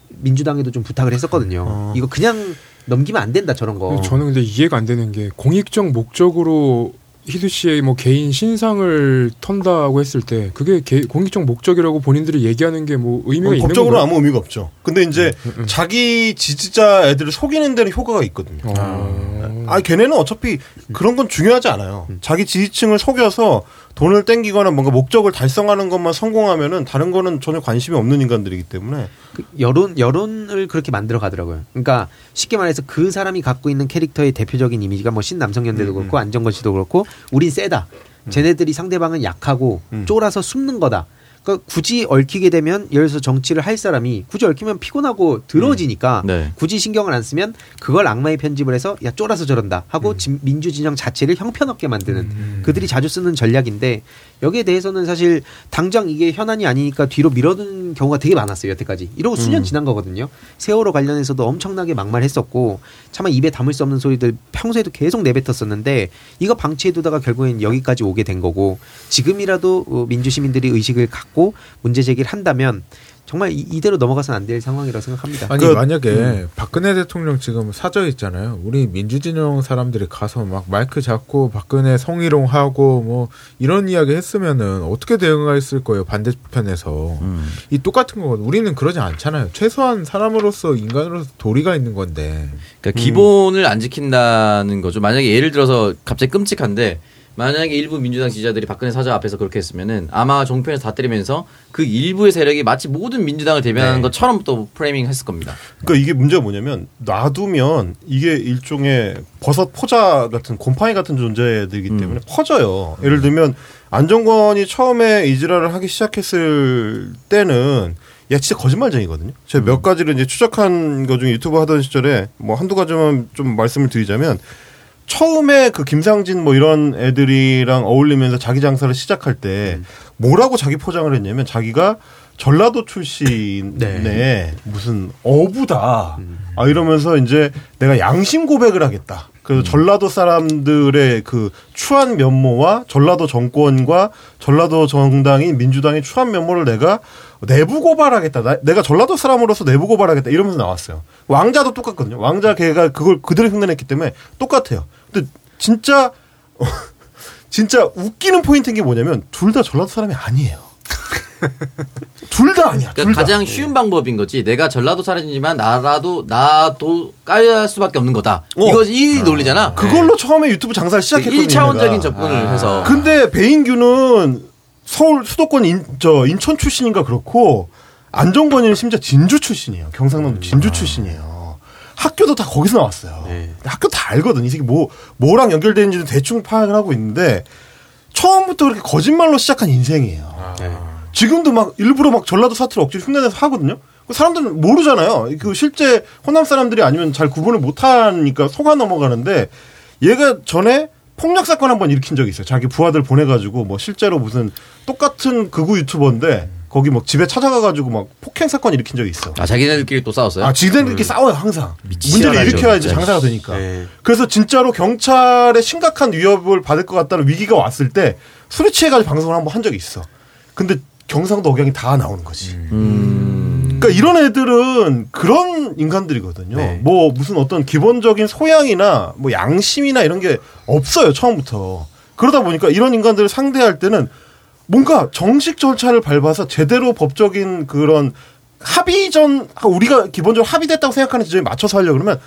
민주당에도 좀 부탁을 했었거든요. 이거 그냥 넘기면 안 된다 저런 거.
저는 근데 이해가 안 되는 게 공익적 목적으로 희두 씨의 뭐 개인 신상을 턴다고 했을 때 그게 개- 공익적 목적이라고 본인들이 얘기하는 게 뭐 의미가 있는
법적으로
건가요?
아무 의미가 없죠. 근데 이제 자기 지지자 애들을 속이는 데는 효과가 있거든요.
어.
아, 걔네는 어차피 그런 건 중요하지 않아요. 자기 지지층을 속여서 돈을 땡기거나 뭔가 목적을 달성하는 것만 성공하면은 다른 거는 전혀 관심이 없는 인간들이기 때문에
그 여론 여론을 그렇게 만들어 가더라고요. 그러니까 쉽게 말해서 그 사람이 갖고 있는 캐릭터의 대표적인 이미지가 뭐 신남성연대도 그렇고 안정건 씨도 그렇고 우린 세다. 쟤네들이 상대방은 약하고
음.
쫄아서 숨는 거다. 그러니까 굳이 얽히게 되면 예를 들어서 정치를 할 사람이 굳이 얽히면 피곤하고 더러워지니까
네.
굳이 신경을 안 쓰면 그걸 악마의 편집을 해서 야 쫄아서 저런다 하고 진- 민주 진영 자체를 형편없게 만드는 그들이 자주 쓰는 전략인데 여기에 대해서는 사실 당장 이게 현안이 아니니까 뒤로 밀어둔 경우가 되게 많았어요 여태까지. 이러고 수년 지난 거거든요. 세월호 관련해서도 엄청나게 막말했었고 차마 입에 담을 수 없는 소리들 평소에도 계속 내뱉었었는데 이거 방치해두다가 결국엔 여기까지 오게 된 거고 지금이라도 어, 민주 시민들이 의식을 갖고 문제 제기를 한다면 정말 이- 이대로 넘어가서는 안될 상황이라고 생각합니다.
아니
그-
만약에 박근혜 대통령 지금 사저 있잖아요. 우리 민주진영 사람들이 가서 막 마이크 잡고 박근혜 성희롱 하고 뭐 이런 이야기 했으면은 어떻게 대응했을 거예요 반대편에서
음.
이 똑같은 거거든. 우리는 그러지 않잖아요. 최소한 사람으로서 인간으로서 도리가 있는 건데.
그러니까 기본을 안 지킨다는 거죠. 만약에 예를 들어서 갑자기 끔찍한데 만약에 일부 민주당 지지자들이 박근혜 사자 앞에서 그렇게 했으면은 아마 종편에서 다 때리면서 그 일부의 세력이 마치 모든 민주당을 대변하는
네.
것처럼 또 프레이밍 했을 겁니다.
그러니까 이게 문제가 뭐냐면 놔두면 이게 일종의 버섯 포자 같은 곰팡이 같은 존재들이기 때문에 퍼져요. 예를 들면 안정권이 처음에 이지랄을 하기 시작했을 때는 야 진짜 거짓말쟁이거든요. 제가 몇 가지를 이제 추적한 거 중에 유튜브 하던 시절에 뭐 한두 가지만 좀 말씀을 드리자면 처음에 그 김상진 뭐 이런 애들이랑 어울리면서 자기 장사를 시작할 때 뭐라고 자기 포장을 했냐면 자기가 전라도 출신의
네.
무슨 어부다. 아 이러면서 이제 내가 양심 고백을 하겠다. 그래서 전라도 사람들의 그 추한 면모와 전라도 정권과 전라도 정당인 민주당의 추한 면모를 내가 내부 고발하겠다. 나- 내가 전라도 사람으로서 내부 고발하겠다. 이러면서 나왔어요. 왕자도 똑같거든요. 왕자 걔가 그걸 그대로 흉내냈기 때문에 똑같아요. 근데 진짜 진짜 웃기는 포인트인 게 뭐냐면 둘 다 전라도 사람이 아니에요. 둘 다 아니야. 둘
그러니까
다.
가장 쉬운 방법인 거지. 내가 전라도 사람이지만 나라도 나도 까야 수밖에 없는 거다.
어.
이거 이 논리잖아.
그걸로 처음에 유튜브 장사를 시작했거든요.
1차원적인
얘네가.
접근을 해서.
근데 배인규는 서울 수도권 인, 저 인천 출신인가 그렇고 안정권이는 심지어 진주 출신이에요. 경상남도 진주 출신이에요. 학교도 다 거기서 나왔어요. 학교 다 알거든. 이 새끼 뭐 뭐랑 연결되는지는 대충 파악을 하고 있는데 처음부터 그렇게 거짓말로 시작한 인생이에요. 지금도 막 일부러 막 전라도 사투리 억지로 흉내내서 하거든요. 그 사람들은 모르잖아요. 그 실제 호남 사람들이 아니면 잘 구분을 못하니까 속아 넘어가는데 얘가 전에 폭력 사건 한번 일으킨 적이 있어요. 자기 부하들 보내가지고 뭐 실제로 무슨 똑같은 극우 유튜버인데 거기 뭐 집에 찾아가가지고 막 폭행 사건 일으킨 적이 있어.
아 자기네들끼리 또 싸웠어요?
아, 지들끼리 싸워요 항상. 문제를 일으켜야지
진짜.
장사가 되니까.
네.
그래서 진짜로 경찰의 심각한 위협을 받을 것 같다는 위기가 왔을 때 술에 취해가지고 방송을 한번 한 적이 있어. 근데 경상도 억양이 다 나오는 거지. 그러니까 이런 애들은 그런 인간들이거든요.
네.
뭐 무슨 어떤 기본적인 소양이나 뭐 양심이나 이런 게 없어요 처음부터. 그러다 보니까 이런 인간들을 상대할 때는 뭔가 정식 절차를 밟아서 제대로 법적인 그런 합의전 우리가 기본적으로 합의됐다고 생각하는 지점에 맞춰서 하려 고 그러면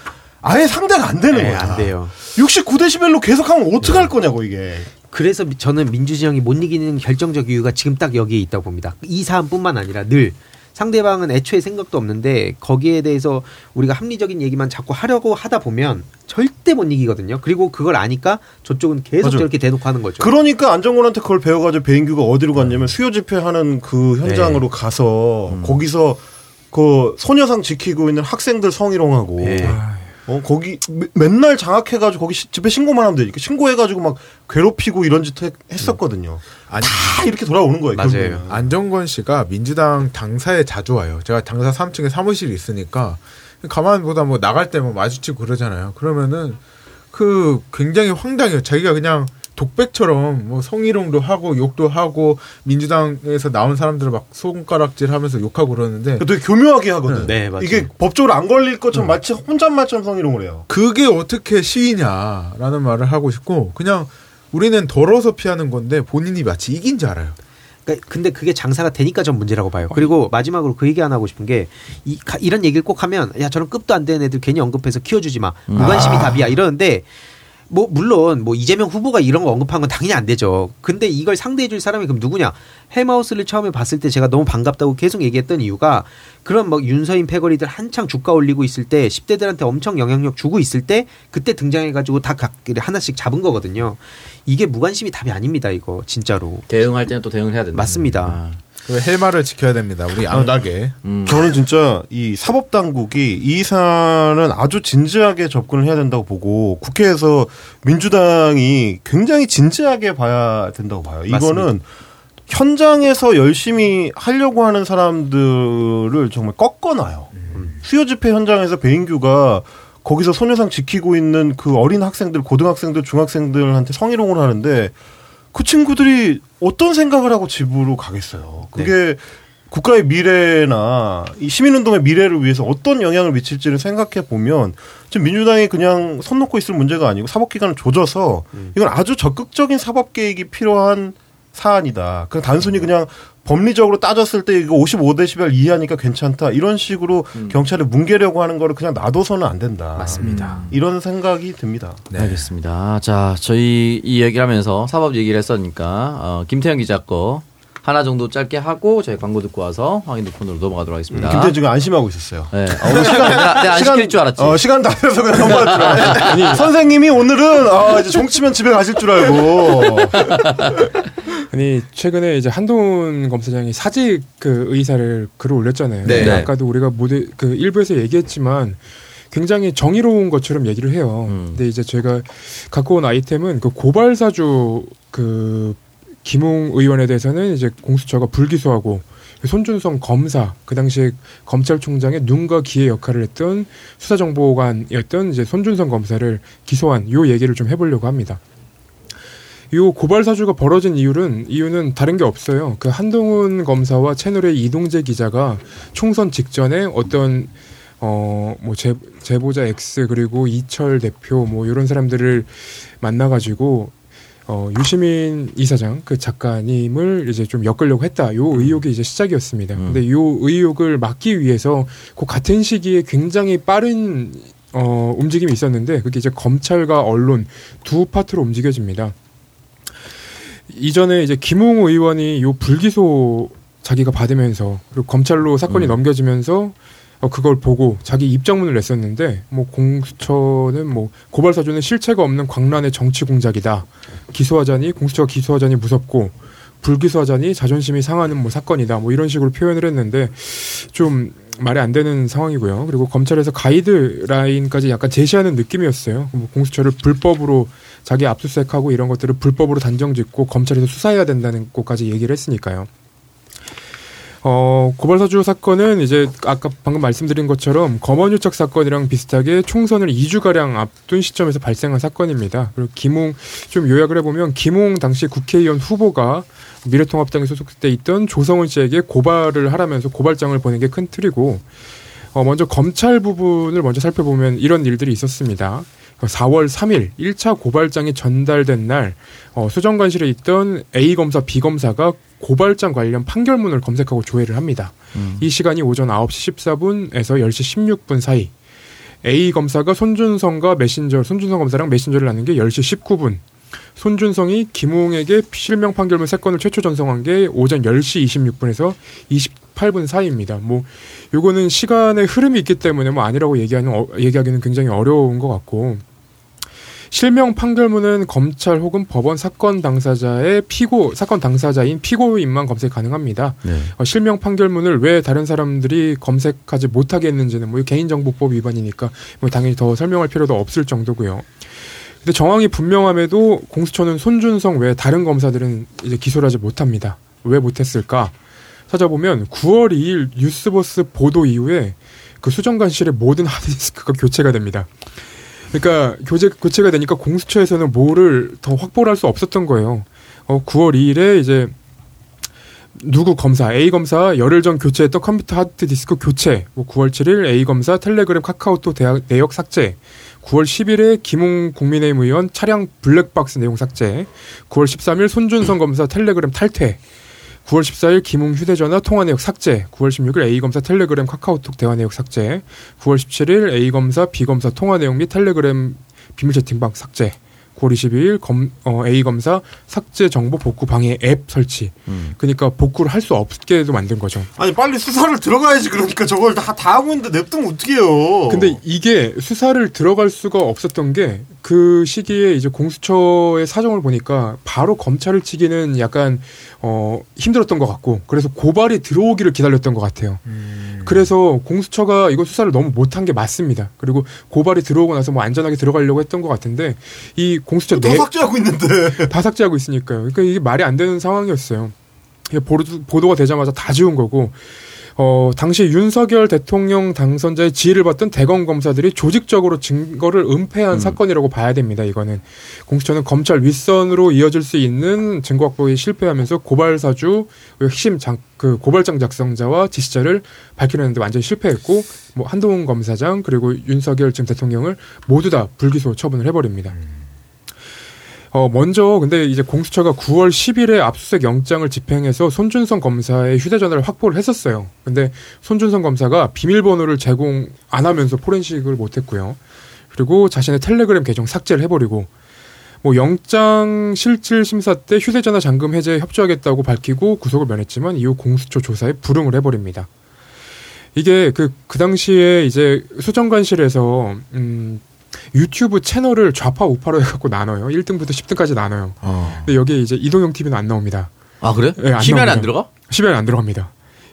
아예 상대가 안 되는
네,
거야.
안 돼요.
69데시벨로 계속하면 어떻게 할 거냐고 이게.
그래서 미- 저는 민주진영이 못 이기는 결정적 이유가 지금 딱 여기에 있다고 봅니다. 이 사안뿐만 아니라 늘 상대방은 애초에 생각도 없는데 거기에 대해서 우리가 합리적인 얘기만 자꾸 하려고 하다 보면 절대 못 이기거든요. 그리고 그걸 아니까 저쪽은 계속
맞아요.
저렇게 대놓고 하는 거죠.
그러니까 안정권한테 그걸 배워가지고 배인규가 어디로 갔냐면 수요 집회하는 그 현장으로 가서 거기서 그 소녀상 지키고 있는 학생들 성희롱하고
네.
어 거기 매- 맨날 장악해가지고 거기 시- 집회 신고만 하면 되니까 신고해가지고 막 괴롭히고 이런 짓 해- 했었거든요.
아니,
다 이렇게 돌아오는 거예요.
맞아요.
결국에는.
안정권 씨가 민주당 당사에 자주 와요. 제가 당사 3층에 사무실이 있으니까 가만 보다 뭐 나갈 때 뭐 마주치고 그러잖아요. 그러면은 그 굉장히 황당해요. 자기가 그냥 독백처럼 뭐 성희롱도 하고 욕도 하고 민주당에서 나온 사람들을 막 손가락질 하면서 욕하고 그러는데
되게 교묘하게 하거든.
네, 맞아요.
이게 법적으로 안 걸릴 것처럼 마치 혼잣말처럼 성희롱을 해요.
그게 어떻게 시위냐라는 말을 하고 싶고 그냥 우리는 덜어서 피하는 건데 본인이 마치 이긴 줄 알아요.
그러니까 근데 그게 장사가 되니까 전 문제라고 봐요. 그리고 마지막으로 그 얘기 하나 하고 싶은 게 이, 가- 이런 얘기를 꼭 하면 야 저런 급도 안 되는 애들 괜히 언급해서 키워주지 마. 무관심이 답이야 이러는데 뭐 물론 뭐 이재명 후보가 이런 거 언급한 건 당연히 안 되죠. 근데 이걸 상대해 줄 사람이 그럼 누구냐? 헬마우스를 처음에 봤을 때 제가 너무 반갑다고 계속 얘기했던 이유가 그런 막 윤서인 패거리들 한창 주가 올리고 있을 때 10대들한테 엄청 영향력 주고 있을 때 그때 등장해가지고 다 각 하나씩 잡은 거거든요. 이게 무관심이 답이 아닙니다. 이거 진짜로.
대응할 때는 또 대응을 해야 된다.
맞습니다.
아.
그 헬마를 지켜야 됩니다. 우리 안 나게.
음.
저는 진짜 이 사법 당국이 이 사안은 아주 진지하게 접근을 해야 된다고 보고 국회에서 민주당이 굉장히 진지하게 봐야 된다고 봐요. 이거는 현장에서 열심히 하려고 하는 사람들을 정말 꺾어놔요. 수요 집회 현장에서 배인규가 거기서 소녀상 지키고 있는 그 어린 학생들, 고등학생들, 중학생들한테 성희롱을 하는데 그 친구들이 어떤 생각을 하고 집으로 가겠어요. 그게 국가의 미래나 이 시민운동의 미래를 위해서 어떤 영향을 미칠지를 생각해 보면 지금 민주당이 그냥 손 놓고 있을 문제가 아니고 사법기관을 조져서 이건 아주 적극적인 사법 개혁이 필요한 사안이다. 그냥 단순히 그냥 법리적으로 따졌을 때 이거 55데시벨 이하니까 괜찮다. 이런 식으로 경찰을 뭉개려고 하는 거를 그냥 놔둬서는 안 된다.
맞습니다.
이런 생각이 듭니다.
네. 알겠습니다. 자, 저희 이 얘기를 하면서 사법 얘기를 했으니까 어, 김태형 기자 거 하나 정도 짧게 하고 저희 광고 듣고 와서 황인도 폰으로 넘어가도록 하겠습니다.
김태 지금 안심하고 있었어요.
네. 어, 시간 내가, 내가 안 시킬 줄 알았지.
어, 시간 다 돼서 그냥 넘어갈 줄 알았지. 선생님이 오늘은 아, 이제 종치면 집에 가실 줄 알고.
아니 최근에 이제 한동훈 검사장이 사직 그 의사를 글을 올렸잖아요.
네.
아까도 우리가 모두 그 일부에서 얘기했지만 굉장히 정의로운 것처럼 얘기를 해요.
음.
근데 이제 제가 갖고 온 아이템은 그 고발사주 그 김웅 의원에 대해서는 이제 공수처가 불기소하고 손준성 검사 그 당시에 검찰총장의 눈과 귀의 역할을 했던 수사정보관이었던 이제 손준성 검사를 기소한 요 얘기를 좀 해보려고 합니다. 요 고발 사주가 벌어진 이유는 이유는 다른 게 없어요. 그 한동훈 검사와 채널의 이동재 기자가 총선 직전에 어떤 어뭐 제보자 X 그리고 이철 대표 뭐 이런 사람들을 만나가지고 어 유시민 이사장 그 작가님을 이제 좀 엮으려고 했다. 요 의혹이 이제 시작이었습니다.
음.
근데 요 의혹을 막기 위해서 그 같은 시기에 굉장히 빠른 어 움직임이 있었는데 그게 이제 검찰과 언론 두 파트로 움직여집니다. 이전에 이제 김웅 의원이 요 불기소 자기가 받으면서 그리고 검찰로 사건이
음.
넘겨지면서 어, 그걸 보고 자기 입장문을 냈었는데 뭐 공수처는 뭐 고발 사주는 실체가 없는 광란의 정치 공작이다. 기소하자니 공수처가 기소하자니 무섭고 불기소하자니 자존심이 상하는 뭐 사건이다. 뭐 이런 식으로 표현을 했는데 좀 말이 안 되는 상황이고요. 그리고 검찰에서 가이드라인까지 약간 제시하는 느낌이었어요. 뭐 공수처를 불법으로 자기 압수수색하고 이런 것들을 불법으로 단정짓고 검찰에서 수사해야 된다는 것까지 얘기를 했으니까요. 어, 고발사주 사건은 이제 아까 방금 말씀드린 것처럼 검언유착 사건이랑 비슷하게 총선을 2주가량 앞둔 시점에서 발생한 사건입니다. 그리고 김웅, 좀 요약을 해보면 김웅 당시 국회의원 후보가 미래통합당에 소속돼 있던 조성은 씨에게 고발을 하라면서 고발장을 보낸 게 큰 틀이고 어, 먼저 검찰 부분을 먼저 살펴보면 이런 일들이 있었습니다. 4월 3일 1차 고발장이 전달된 날 어, 수정관실에 있던 A 검사, B 검사가 고발장 관련 판결문을 검색하고 조회를 합니다.
음.
이 시간이 오전 9시 14분에서 10시 16분 사이. A 검사가 손준성과 메신저, 손준성 검사랑 메신저를 나눈 게 10시 19분. 손준성이 김웅에게 실명 판결문 세 건을 최초 전송한 게 오전 10시 26분에서 28분 사이입니다. 뭐 요거는 시간의 흐름이 있기 때문에 뭐 아니라고 얘기하는 어, 얘기하기는 굉장히 어려운 것 같고 실명 판결문은 검찰 혹은 법원 사건 당사자의 피고 사건 당사자인 피고인만 검색 가능합니다.
네.
어, 실명 판결문을 왜 다른 사람들이 검색하지 못하게 했는지는 뭐 개인정보법 위반이니까 뭐 당연히 더 설명할 필요도 없을 정도고요. 근데 정황이 분명함에도 공수처는 손준성 외 다른 검사들은 이제 기소를 하지 못합니다. 왜 못했을까? 찾아보면 9월 2일 뉴스버스 보도 이후에 그 수정관실의 모든 하드디스크가 교체가 됩니다. 그러니까 교체 교체가 되니까 공수처에서는 뭐를 더 확보를 할 수 없었던 거예요. 어 9월 2일에 이제 누구 검사 A 검사 열흘 전 교체했던 컴퓨터 하드디스크 교체. 뭐 9월 7일 A 검사 텔레그램 카카오톡 대학, 내역 삭제. 9월 10일에 김웅 국민의힘 의원 차량 블랙박스 내용 삭제. 9월 13일 손준성 검사 텔레그램 탈퇴. 9월 14일 김웅 휴대전화 통화 내역 삭제. 9월 16일 A 검사 텔레그램 카카오톡 대화 내역 삭제. 9월 17일 A 검사 B 검사 통화 내용 및 텔레그램 비밀 채팅방 삭제. 9월 22일 검, 어, A 검사 삭제 정보 복구 방해 앱 설치.
음.
그러니까 복구를 할 수 없게도 만든 거죠.
아니 빨리 수사를 들어가야지 그러니까 저걸 다, 다 하고 있는데 냅두면 어떡해요
근데 이게 수사를 들어갈 수가 없었던 게 그 시기에 이제 공수처의 사정을 보니까 바로 검찰을 치기는 약간 어 힘들었던 것 같고 그래서 고발이 들어오기를 기다렸던 것 같아요. 그래서 공수처가 이거 수사를 너무 못한 게 맞습니다. 그리고 고발이 들어오고 나서 뭐 안전하게 들어가려고 했던 것 같은데 이 공수처
다
내
삭제하고 있는데
다 삭제하고 있으니까요. 그러니까 이게 말이 안 되는 상황이었어요. 보도, 보도가 되자마자 다 지운 거고, 어, 당시 윤석열 대통령 당선자의 지휘를 받던 대검 검사들이 조직적으로 증거를 은폐한 사건이라고 봐야 됩니다. 이거는 공수처는 검찰 윗선으로 이어질 수 있는 증거 확보에 실패하면서 고발 사주 핵심 장, 그 고발장 작성자와 지시자를 밝히려는데 완전히 실패했고, 뭐 한동훈 검사장 그리고 윤석열 지금 대통령을 모두 다 불기소 처분을 해버립니다. 어, 먼저 근데 이제 공수처가 9월 10일에 압수수색 영장을 집행해서 손준성 검사의 휴대전화를 확보를 했었어요. 근데 손준성 검사가 비밀번호를 제공 안 하면서 포렌식을 못 했고요. 그리고 자신의 텔레그램 계정 삭제를 해버리고 뭐 영장 실질 심사 때 휴대전화 잠금 해제에 협조하겠다고 밝히고 구속을 면했지만 이후 공수처 조사에 불응을 해버립니다. 이게 그, 그 당시에 이제 수정관실에서, 음, 유튜브 채널을 좌파 우파로 해갖고 나눠요. 1등부터 10등까지 나눠요.
어.
근데 여기에 이제 이동형 TV는 안 나옵니다.
아 그래?
네, 안
심야에 안
나옵니다.
들어가?
10에 안 들어갑니다.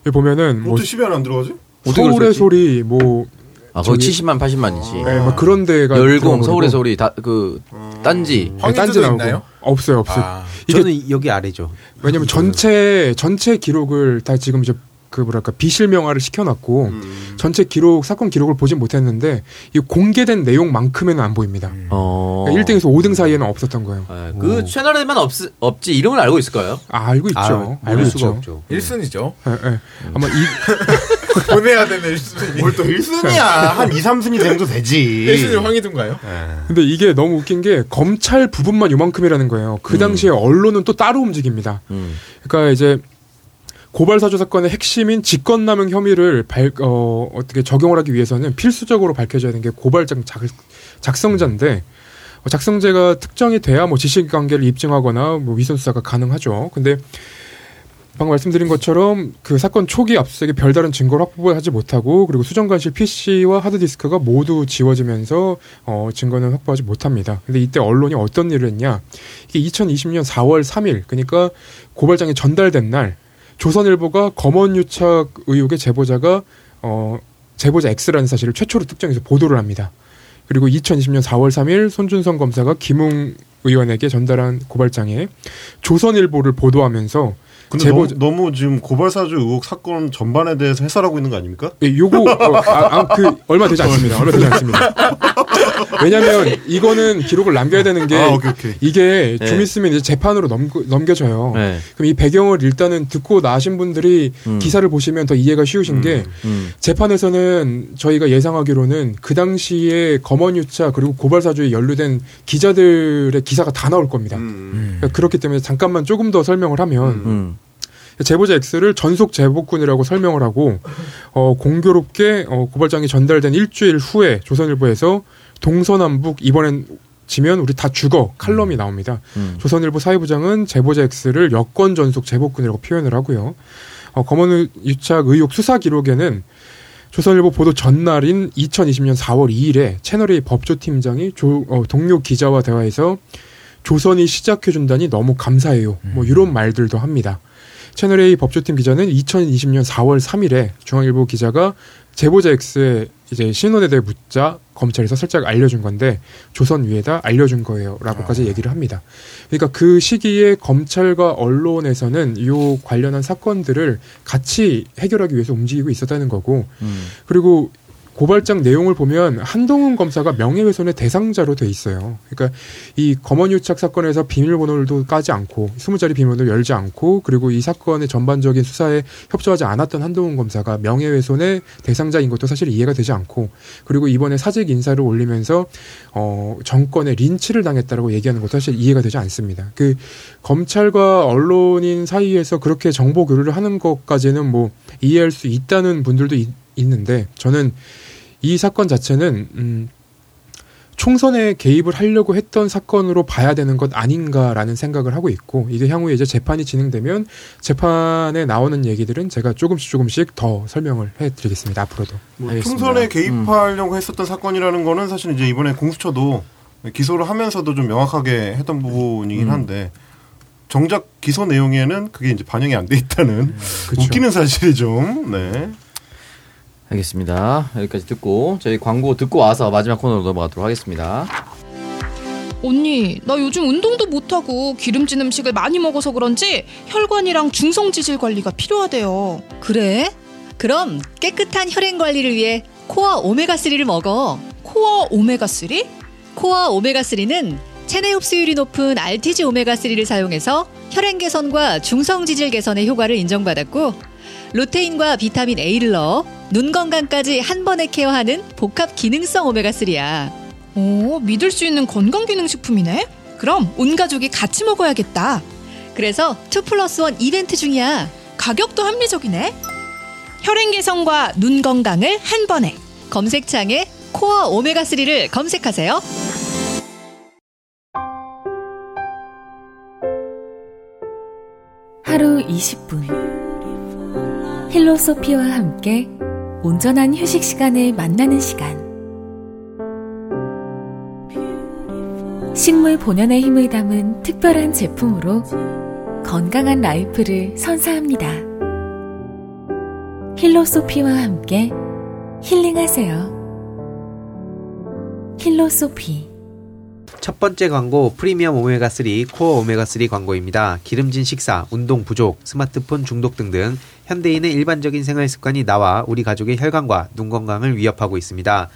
여기 보면은 뭐
어떻게 10에 안 들어가지?
서울의? 소리 뭐
아 거기
저기-
70만 80만이지.
네, 뭐 그런 데가
열공. 서울의 소리 다 그 딴지
네,
황희조도
딴지 나오고.
있나요?
없어요, 없어요.
아,
이게
저는 여기 아래죠.
왜냐면 전체 전체 기록을 다 지금 이제 그 뭐랄까 비실명화를 시켜놨고
음.
전체 기록 사건 기록을 보진 못했는데 이 공개된 내용만큼에는 안 보입니다.
어.
그러니까 1등에서 5등 사이에는 없었던 거예요.
네, 그 채널에만 없, 없지 이름을 알고 있을까요?
아, 알고 있죠.
아,
알고 있죠.
수가 없죠.
1순위죠.
예, 예. 아마 이
보내야 되는 1순위.
뭘 또 1순위야. 한 2, 3순위 정도 되지.
1순위 황희두인가요?
근데 이게 너무 웃긴 게 검찰 부분만 요만큼이라는 거예요. 그 당시에 언론은 또 따로 움직입니다.
음.
그러니까 이제 고발 사주 사건의 핵심인 직권남용 혐의를 발, 어, 어떻게 적용을 하기 위해서는 필수적으로 밝혀져야 되는 게 고발장 작, 작성자인데 어, 작성자가 특정이 돼야 뭐 지식 관계를 입증하거나 뭐 위선 수사가 가능하죠. 근데 방금 말씀드린 것처럼 그 사건 초기 압수수색에 별다른 증거를 확보하지 못하고 그리고 수정관실 PC와 하드디스크가 모두 지워지면서 어, 증거는 확보하지 못합니다. 근데 이때 언론이 어떤 일을 했냐? 이게 2020년 4월 3일 그러니까 고발장이 전달된 날 조선일보가 검언 유착 의혹의 제보자가 어, 제보자 X라는 사실을 최초로 특정해서 보도를 합니다. 그리고 2020년 4월 3일 손준성 검사가 김웅 의원에게 전달한 고발장에 조선일보를 보도하면서
근데
제보-
너무, 너무 지금 고발사주 의혹 사건 전반에 대해서 해설하고 있는 거 아닙니까?
예, 요거 어, 아, 아, 그 얼마 되지 않습니다. 얼마 되지 않습니다. 왜냐하면 이거는 기록을 남겨야 되는 게
아, 오케이, 오케이.
이게 좀
네.
있으면 이제 재판으로 넘, 넘겨져요.
네.
그럼 이 배경을 일단은 듣고 나신 분들이
음.
기사를 보시면 더 이해가 쉬우신 게
음.
재판에서는 저희가 예상하기로는 그 당시에 검언유착 그리고 고발사주에 연루된 기자들의 기사가 다 나올 겁니다.
음.
그러니까 그렇기 때문에 잠깐만 조금 더 설명을 하면
음.
제보자 X를 전속 제보꾼이라고 설명을 하고 어, 공교롭게 어, 고발장이 전달된 일주일 후에 조선일보에서 동서남북 이번엔 지면 우리 다 죽어 칼럼이 나옵니다.
음.
조선일보 사회부장은 제보자 X를 여권 전속 제보꾼이라고 표현을 하고요. 어, 검언 유착 의혹 수사 기록에는 조선일보 보도 전날인 2020년 4월 2일에 채널A 법조팀장이 조- 어, 동료 기자와 대화해서 조선이 시작해준다니 너무 감사해요. 뭐 이런 말들도 합니다. 채널A 법조팀 기자는 2020년 4월 3일에 중앙일보 기자가 제보자 X의 이제 신원에 대해 묻자 검찰에서 살짝 알려준 건데 조선 위에다 알려준 거예요라고까지 얘기를 합니다. 그러니까 그 시기에 검찰과 언론에서는 이 관련한 사건들을 같이 해결하기 위해서 움직이고 있었다는 거고
음.
그리고 고발장 내용을 보면 한동훈 검사가 명예훼손의 대상자로 돼 있어요. 그러니까 이 검언유착 사건에서 비밀번호도 까지 않고 스무 자리 비밀번호를 열지 않고 그리고 이 사건의 전반적인 수사에 협조하지 않았던 한동훈 검사가 명예훼손의 대상자인 것도 사실 이해가 되지 않고 그리고 이번에 사직 인사를 올리면서 어 정권의 린치를 당했다라고 얘기하는 것도 사실 이해가 되지 않습니다. 그 검찰과 언론인 사이에서 그렇게 정보 교류를 하는 것까지는 뭐 이해할 수 있다는 분들도 있, 있는데 저는 이 사건 자체는 음 총선에 개입을 하려고 했던 사건으로 봐야 되는 것 아닌가라는 생각을 하고 있고 이게 향후에 이제 재판이 진행되면 재판에 나오는 얘기들은 제가 조금씩 조금씩 더 설명을 해드리겠습니다 앞으로도
뭐
알겠습니다.
총선에 개입하려고 했었던 사건이라는 거는 사실 이제 이번에 공수처도 기소를 하면서도 좀 명확하게 했던 부분이긴 한데 정작 기소 내용에는 그게 이제 반영이 안 돼 있다는
그쵸.
웃기는 사실이 좀 네.
알겠습니다. 여기까지 듣고 저희 광고 듣고 와서 마지막 코너로 넘어가도록 하겠습니다.
언니, 나 요즘 운동도 못하고 기름진 음식을 많이 먹어서 그런지 혈관이랑 중성 지질 관리가 필요하대요.
그래? 그럼 깨끗한 혈행 관리를 위해 코아 오메가3를 먹어.
코어 오메가3?
코아 오메가3는 체내 흡수율이 높은 RTG 오메가3를 사용해서 혈행 개선과 중성 지질 개선의 효과를 인정받았고 루테인과 비타민 A를 넣어 눈 건강까지 한 번에 케어하는 복합 기능성 오메가3야.
오, 믿을 수 있는 건강 기능 식품이네? 그럼 온 가족이 같이 먹어야겠다.
그래서 2 플러스 1 이벤트 중이야.
가격도 합리적이네. 혈행 개선과 눈 건강을 한 번에.
검색창에 코아 오메가3를 검색하세요.
하루 20분 힐로소피와 함께 온전한 휴식 시간을 만나는 시간 식물 본연의 힘을 담은 특별한 제품으로 건강한 라이프를 선사합니다. 힐로소피와 함께 힐링하세요. 힐로소피
첫 번째 광고 프리미엄 오메가3 코어 오메가3 광고입니다. 기름진 식사, 운동 부족, 스마트폰 중독 등등 현대인의 일반적인 생활 습관이 나와 우리 가족의 혈관과 눈 건강을 위협하고 있습니다.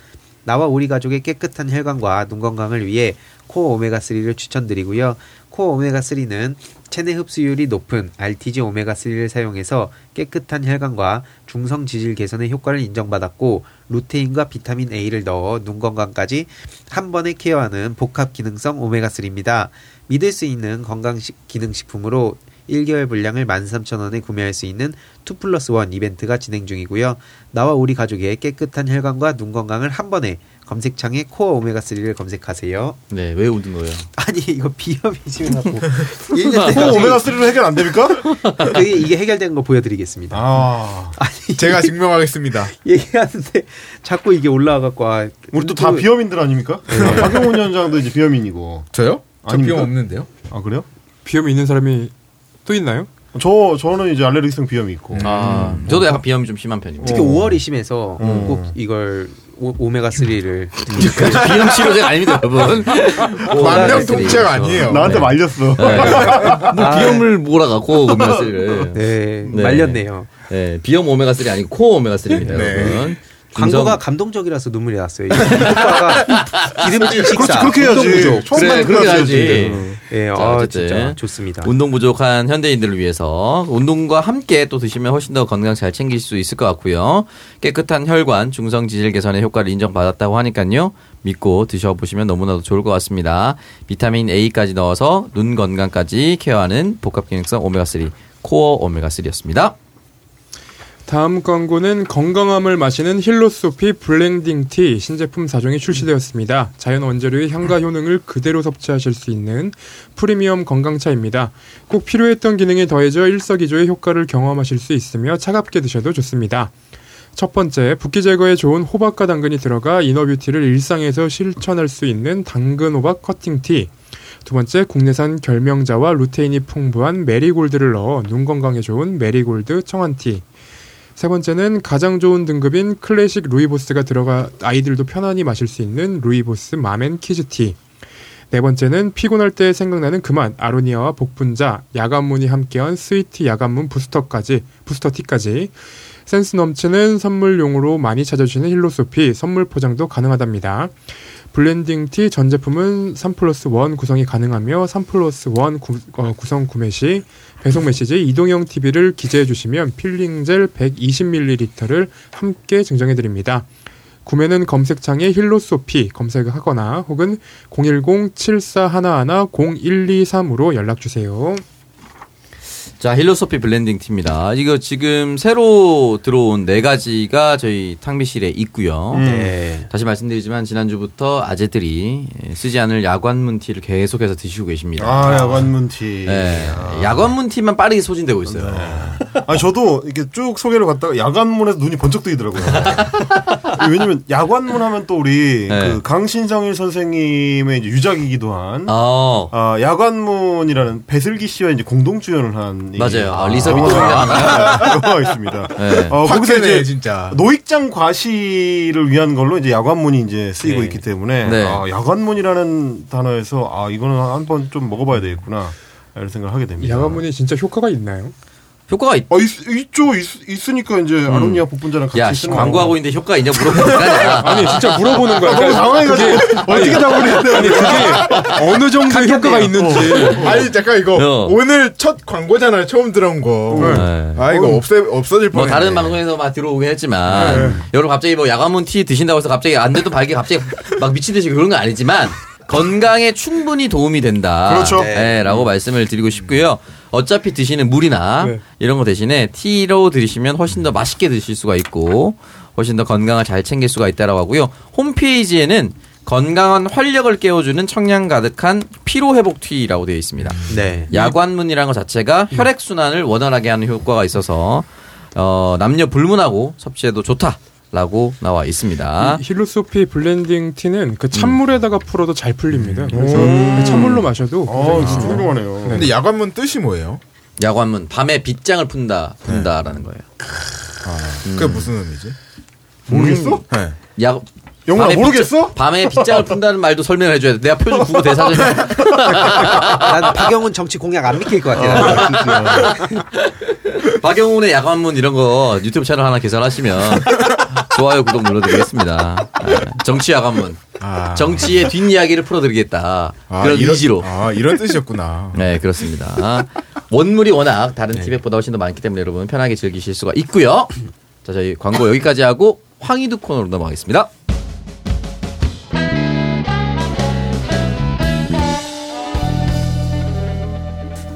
나와 우리 가족의 깨끗한 혈관과 눈 건강을 위해 코어 오메가3를 추천드리고요. 코어 오메가3는 체내 흡수율이 높은 RTG 오메가3를 사용해서 깨끗한 혈관과 중성 지질 개선의 효과를 인정받았고 루테인과 비타민 A를 넣어 눈 건강까지 한 번에 care하는 복합 기능성 오메가3입니다. 믿을 수 있는 건강 기능식품으로 1개월 분량을 13,000원에 구매할 수 있는 2 플러스 1 이벤트가 진행 중이고요. 나와 우리 가족의 깨끗한 혈관과 눈 건강을 한 번에 검색창에 코어 오메가3를 검색하세요.
네, 왜 웃는 거예요?
아니, 이거 비염이지 갖고.
코어 오메가3로 해결 안 됩니까?
그게 이게 해결된 거 보여드리겠습니다.
아.
아니,
제가 증명하겠습니다.
얘기하는데 자꾸 이게 올라와갖고, 아,
우리 또 다 비염인들 아닙니까? 아, 박용훈 위원장도 이제 비염인이고.
저요? 저
아닙니까?
비염 없는데요?
아, 그래요?
비염이 있는 사람이 또 있나요?
저, 저는 이제 알레르기성 비염이 있고.
아, 저도 약간 비염이 좀 심한 편입니다.
특히 5월이 심해서
어.
꼭 이걸 오, 메가 3를
비염 치료제가 아닙니다, 여러분.
만병통치약 아니에요.
나한테 말렸어.
뭐 비염을 몰아갖고 오메가 3를.
네,
네.
말렸네요.
네, 비염 오메가 3 아니고 코어 오메가 3입니다,
네.
여러분.
광고가 감동적이라서 눈물이 났어요. 기름진 식사,
그렇지, 그렇게 해야지. 처음
그래, 그렇게. 해야지.
예,
자,
아,
어쨌든
진짜 좋습니다.
운동 부족한 현대인들을 위해서 운동과 함께 또 드시면 훨씬 더 건강 잘 챙길 수 있을 것 같고요. 깨끗한 혈관, 중성 지질 개선의 효과를 인정받았다고 하니까요. 믿고 드셔보시면 너무나도 좋을 것 같습니다. 비타민 A까지 넣어서 눈 건강까지 케어하는 복합 기능성 오메가3 코어 오메가3였습니다.
다음 광고는 건강함을 마시는 힐로소피 blending tea 신제품 4종이 출시되었습니다. 자연 원재료의 향과 효능을 그대로 섭취하실 수 있는 프리미엄 건강차입니다. 꼭 필요했던 기능이 더해져 일석이조의 효과를 경험하실 수 있으며 차갑게 드셔도 좋습니다. 첫 번째, 붓기 제거에 좋은 호박과 당근이 들어가 inner beauty를 일상에서 실천할 수 있는 당근 호박 cutting tea. 두 번째, 국내산 결명자와 루테인이 풍부한 메리골드를 넣어 눈 건강에 좋은 메리골드 청안티. 세 번째는 가장 좋은 등급인 클래식 루이보스가 들어가 아이들도 편안히 마실 수 있는 루이보스 마멘 kids tea. 네 번째는 피곤할 때 생각나는 그만 아로니아와 복분자, 야관문이 함께한 sweet 야관문 booster까지 booster tea까지 센스 넘치는 선물용으로 많이 찾아주시는 힐로소피 선물 포장도 가능하답니다. blending tea 전 제품은 3 플러스 1 구성이 가능하며 3 플러스 1 구, 어, 구성 구매 시 배송 메시지 이동형 TV를 기재해 주시면 peeling gel 120ml를 함께 증정해 드립니다. 구매는 검색창에 힐로소피 검색하거나 혹은 010-7411-0123으로 연락 주세요.
자, 힐로소피 blending tea입니다. 이거 지금 새로 들어온 네 가지가 저희 탕비실에 있고요.
네.
다시 말씀드리지만 지난주부터 아재들이 쓰지 않을 야관문 tea를 계속해서 드시고 계십니다.
아, 야관문tea.
네. 야관문 티만 빠르게 소진되고 있어요.
아니 저도 이렇게 쭉 소개를 갔다가 야관문에서 눈이 번쩍 뜨이더라고요. 왜냐면 야관문 하면 또 우리
네.
그 강신정일 선생님의 이제 유작이기도 한
어.
아, 야관문이라는 배슬기 씨와 이제 공동 주연을 한 이-
맞아요. 아, 리사
영화가-
비토가
영화가 있습니다.
네.
어, 거기서 이제
진짜.
노익장 과시를 위한 걸로 이제 야관문이 이제 쓰이고
네.
있기 때문에
네.
아, 야관문이라는 단어에서 아 이거는 한번 좀 먹어봐야 되겠구나 이런 생각을 하게 됩니다.
야간문이 진짜 효과가 있나요?
효과가 있,
어, 있, 있죠. 있, 으니까 이제 아로니아 복분자랑 같이
야, 씨, 광고하고
거.
있는데 효과 있냐 물어보는 거 아니야.
아니 진짜 물어보는 거야.
너무
그러니까
당황해가지고 어떻게?
아니 그게 어느 정도의 효과가 있는지
아니 잠깐 이거
어.
오늘 첫 광고잖아요. 처음 들어온 거.
네.
아 이거 없애 없어질
뭐
뻔했네.
다른 방송에서 막 들어오긴 했지만 여러분 갑자기 뭐 야간문 티 드신다고 해서 갑자기 안 돼도 발기 갑자기 막 미친 듯이 그런 건 아니지만 건강에 충분히 도움이 된다.
그렇죠.
네, 라고 말씀을 드리고 싶고요. 어차피 드시는 물이나
네.
이런 거 대신에 티로 드시면 훨씬 더 맛있게 드실 수가 있고 훨씬 더 건강을 잘 챙길 수가 있다라고 하고요. 홈페이지에는 건강한 활력을 깨워주는 청량 가득한 피로 회복 티라고 되어 있습니다.
네.
야관문이라는 것 자체가 혈액 순환을 원활하게 하는 효과가 있어서 어, 남녀 불문하고 섭취해도 좋다 라고 나와 있습니다.
이 힐로소피 blending tea는 그 찬물에다가 풀어도 잘 풀립니다. 그래서
음.
찬물로 마셔도
어,
굉장히
진짜 훌륭하네요.
근데 야관문 뜻이 뭐예요?
야관문 밤에 빗장을 푼다 푼다라는 거예요.
그게 무슨 의미지?
모르겠어?
네.
야
영훈아
밤에
모르겠어?
빗자- 밤에 빗장을 푼다는 말도 설명을 해줘야 돼. 내가 표준 국어 대사전이
난 박영훈 정치 공약 안 믿길 것 같아.
박영훈의 야간문 이런 거 유튜브 채널 하나 개설하시면 좋아요 구독 눌러드리겠습니다. 네, 정치 야간문
아.
정치의 뒷이야기를 풀어드리겠다
아,
그런
이런-
의지로
아, 이런 뜻이었구나.
네 그렇습니다. 원물이 워낙 다른
네.
티백보다 훨씬 더 많기 때문에 여러분 편하게 즐기실 수가 있고요. 자 저희 광고 여기까지 하고 황희두 코너로 넘어가겠습니다.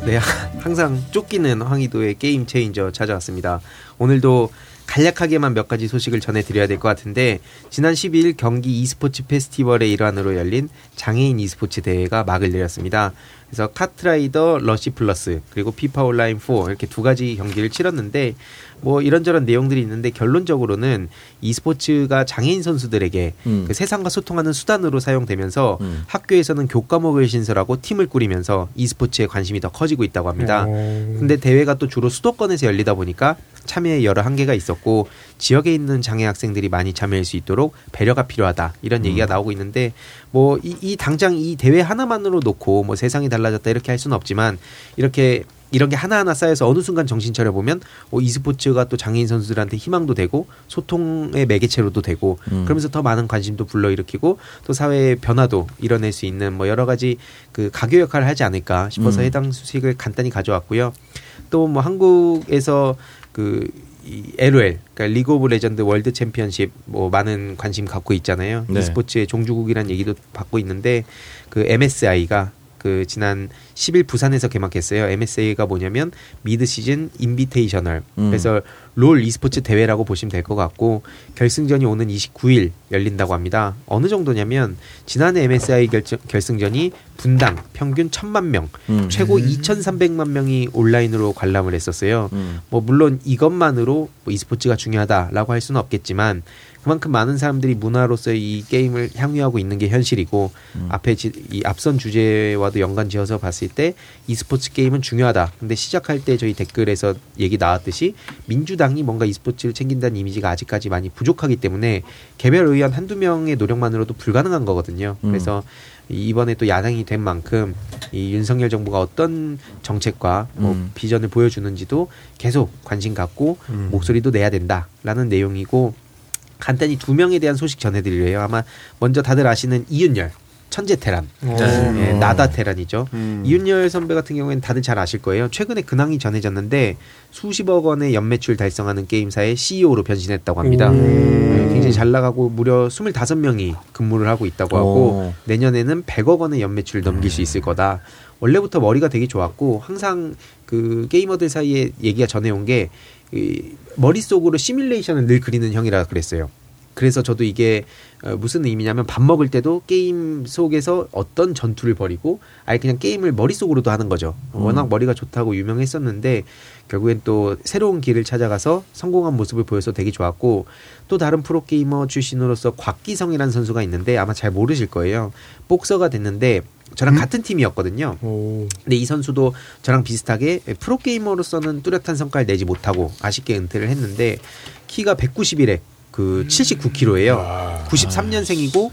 네, 항상 쫓기는 황희도의 게임 체인저 찾아왔습니다. 오늘도 간략하게만 몇 가지 소식을 전해드려야 될 것 같은데 지난 12일 경기 e스포츠 페스티벌의 일환으로 열린 장애인 e스포츠 대회가 막을 내렸습니다. 그래서 카트라이더 러시 플러스 그리고 피파 온라인 4 이렇게 두 가지 경기를 치렀는데 뭐 이런저런 내용들이 있는데 결론적으로는 e스포츠가 장애인 선수들에게
음.
그 세상과 소통하는 수단으로 사용되면서
음.
학교에서는 교과목을 신설하고 팀을 꾸리면서 e스포츠에 관심이 더 커지고 있다고 합니다.
어.
근데 대회가 또 주로 수도권에서 열리다 보니까 참여에 여러 한계가 있었고 지역에 있는 장애 학생들이 많이 참여할 수 있도록 배려가 필요하다 이런 얘기가 나오고 있는데 뭐이 이 당장 이 대회 하나만으로 놓고 뭐 세상이 달라졌다 이렇게 할 수는 없지만 이렇게 이런 게 하나하나 쌓여서 어느 순간 정신 차려 보면 어, e스포츠가 또 장애인 선수들한테 희망도 되고 소통의 매개체로도 되고
음.
그러면서 더 많은 관심도 불러일으키고 또 사회의 변화도 이뤄낼 수 있는 뭐 여러 가지 그 가교 역할을 하지 않을까 싶어서
음.
해당 소식을 간단히 가져왔고요. 또 뭐 한국에서 그 이 LOL, 그러니까 리그 오브 레전드 월드 챔피언십 뭐 많은 관심 갖고 있잖아요.
네.
e스포츠의 종주국이라는 얘기도 받고 있는데 그 MSI가 그 지난 10일 부산에서 개막했어요. MSI가 뭐냐면 Mid-Season Invitational.
음.
그래서 롤 e스포츠 대회라고 보시면 될 것 같고 결승전이 오는 29일 열린다고 합니다. 어느 정도냐면 지난해 MSI 결정, 결승전이 분당 평균 1000만 명,
음.
최고 2300만 명이 온라인으로 관람을 했었어요.
음.
뭐 물론 이것만으로 뭐 e스포츠가 중요하다라고 할 수는 없겠지만 그만큼 많은 사람들이 문화로서 이 게임을 향유하고 있는 게 현실이고
음.
앞에 지, 이 앞선 주제와도 연관 지어서 봤을 때 e스포츠 게임은 중요하다. 근데 시작할 때 저희 댓글에서 얘기 나왔듯이 민주당이 뭔가 e스포츠를 챙긴다는 이미지가 아직까지 많이 부족하기 때문에 개별 의원 한두 명의 노력만으로도 불가능한 거거든요.
음.
그래서 이번에 또 야당이 된 만큼 이 윤석열 정부가 어떤 정책과 뭐
음.
비전을 보여주는지도 계속 관심 갖고
음.
목소리도 내야 된다라는 내용이고 간단히 두 명에 대한 소식 전해드리려요. 아마 먼저 다들 아시는 이윤열 천재 테란, 예, 나다 테란이죠.
음.
이윤열 선배 같은 경우에는 다들 잘 아실 거예요. 최근에 근황이 전해졌는데 수십억 원의 연매출 달성하는 게임사의 CEO로 변신했다고 합니다. 네, 굉장히 잘 나가고 무려 25명이 근무를 하고 있다고 하고
오.
내년에는 100억 원의 연매출을 넘길 수 있을 거다. 원래부터 머리가 되게 좋았고 항상 그 게이머들 사이에 얘기가 전해온 게 이 머릿속으로 시뮬레이션을 늘 그리는 형이라 그랬어요. 그래서 저도 이게 어, 무슨 의미냐면 밥 먹을 때도 게임 속에서 어떤 전투를 벌이고 아예 그냥 게임을 머릿속으로도 하는 거죠. 워낙 머리가 좋다고 유명했었는데 결국엔 또 새로운 길을 찾아가서 성공한 모습을 보여서 되게 좋았고 또 다른 프로게이머 출신으로서 곽기성이라는 선수가 있는데 아마 잘 모르실 거예요. 복서가 됐는데 저랑 같은 팀이었거든요. 근데 이 선수도 저랑 비슷하게 프로 게이머로서는 뚜렷한 성과를 내지 못하고 아쉽게 은퇴를 했는데 키가 191에 그 79kg예요. 93년생이고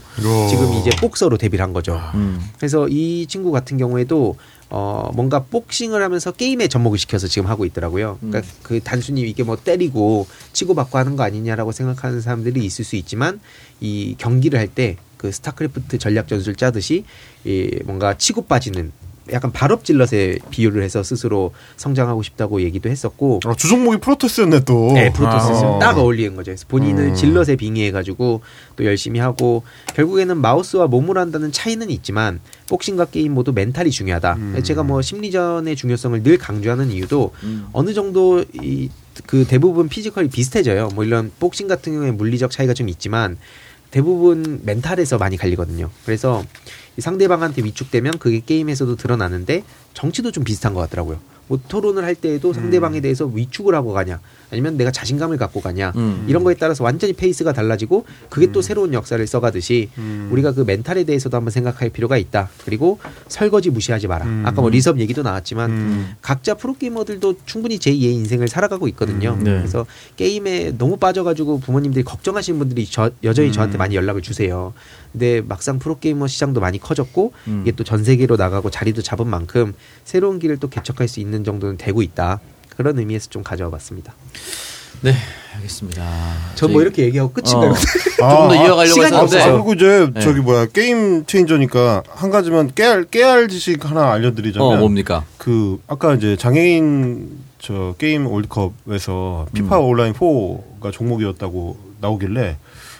지금 이제 복서로 데뷔를 한 거죠.
음.
그래서 이 친구 같은 경우에도 어 뭔가 복싱을 하면서 게임에 접목을 시켜서 지금 하고 있더라고요. 그러니까 그 단순히 이게 뭐 때리고 치고받고 하는 거 아니냐라고 생각하는 사람들이 있을 수 있지만 이 경기를 할 때 그 스타크래프트 전략 전술 짜듯이 이 뭔가 치고 빠지는 약간 발업질럿에 비유를 해서 스스로 성장하고 싶다고 얘기도 했었고
아, 주종목이 프로토스였네 또.
네, 프로토스
아.
딱 어울리는 거죠. 그래서 본인을
음.
질럿에 빙의해가지고 또 열심히 하고 결국에는 마우스와 몸을 한다는 차이는 있지만 복싱과 게임 모두 mental이 중요하다.
음.
제가 뭐 심리전의 중요성을 늘 강조하는 이유도
음.
어느 정도 이 그 대부분 physical이 비슷해져요. 뭐 이런 복싱 같은 경우에 물리적 차이가 좀 있지만 대부분 mental에서 많이 갈리거든요. 그래서 이 상대방한테 위축되면 그게 게임에서도 드러나는데 정치도 좀 비슷한 것 같더라고요. 뭐 토론을 할 때에도 상대방에 대해서 위축을 하고 가냐 아니면 내가 자신감을 갖고 가냐
음.
이런 거에 따라서 완전히 페이스가 달라지고 그게 또 새로운 역사를 써가듯이 우리가 그 mental에 대해서도 한번 생각할 필요가 있다. 그리고 설거지 무시하지 마라. 아까 뭐 리섭 얘기도 나왔지만 각자 프로게이머들도 충분히 제2의 인생을 살아가고 있거든요.
네.
그래서 게임에 너무 빠져가지고 부모님들이 걱정하시는 분들이 저, 여전히 저한테 많이 연락을 주세요. 근데 막상 프로게이머 시장도 많이 커졌고
음.
이게 또 전 세계로 나가고 자리도 잡은 만큼 새로운 길을 또 개척할 수 있는 정도는 되고 있다. 그런 의미에서 좀 가져와 봤습니다.
네, 알겠습니다.
전 뭐 이렇게 얘기하고 끝인가요?
어, 조금 더 이어가려고
시간이
했었는데
아, 그리고 이제
네.
저기 뭐야 게임 체인저니까 한 가지만 깨알 깨알 지식 하나 알려드리자면
어 뭡니까?
그 아까 이제 장애인 저 게임 월드컵에서 피파
음.
온라인 4가 종목이었다고 나오길래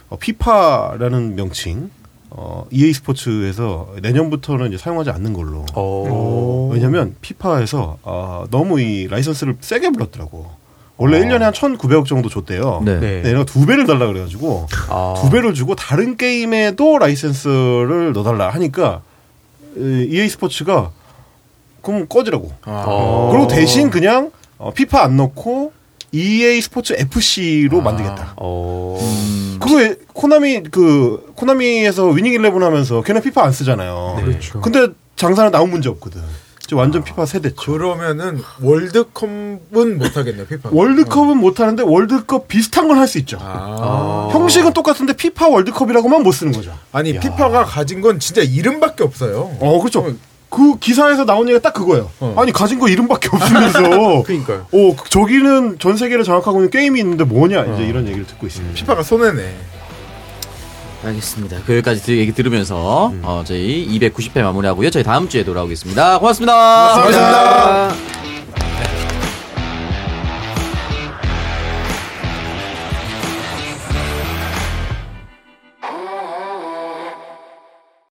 어, 피파라는 명칭 어, EA 스포츠에서 내년부터는 이제 사용하지 않는 걸로.
어.
왜냐면 피파에서 어, 너무 이 라이선스를 세게 불렀더라고. 원래 1년에 한 1,900억 정도 줬대요.
네.
네.
네, 얘가 두 배를 달라 그래가지고
아.
두 배를 주고 다른 게임에도 라이센스를 넣어달라 하니까 에, EA 스포츠가 그럼 꺼지라고.
어.
그리고 대신 그냥 어, 피파 안 넣고 EA 스포츠 FC로 만들겠다.
어.
음.
그거 에- 코나미 그 코나미에서 위닝 11 하면서 걔네 피파 안 쓰잖아요.
네.
그렇죠.
근데 장사는 아무 문제 없거든. 저 완전 피파 세대죠.
그러면은 월드컵은 못 하겠네 피파.
월드컵은 못 하는데 월드컵 비슷한 걸 할 수 있죠.
아.
형식은 똑같은데 피파 월드컵이라고만 못 쓰는 거죠.
아니 피파가 가진 건 진짜 이름밖에 없어요.
어, 그렇죠. 그 기사에서 나온 얘기가 딱 그거예요.
어.
아니 가진 거 이름밖에 없으면서
그러니까요.
어 그- 저기는 전 세계를 장악하고 있는 게임이 있는데 뭐냐 이제 이런 얘기를 듣고 있습니다.
피파가 손해네.
알겠습니다. 그 여기까지 들- 얘기 들으면서 어, 저희 290회 마무리하고요. 저희 다음 주에 돌아오겠습니다. 고맙습니다.
고맙습니다.
아.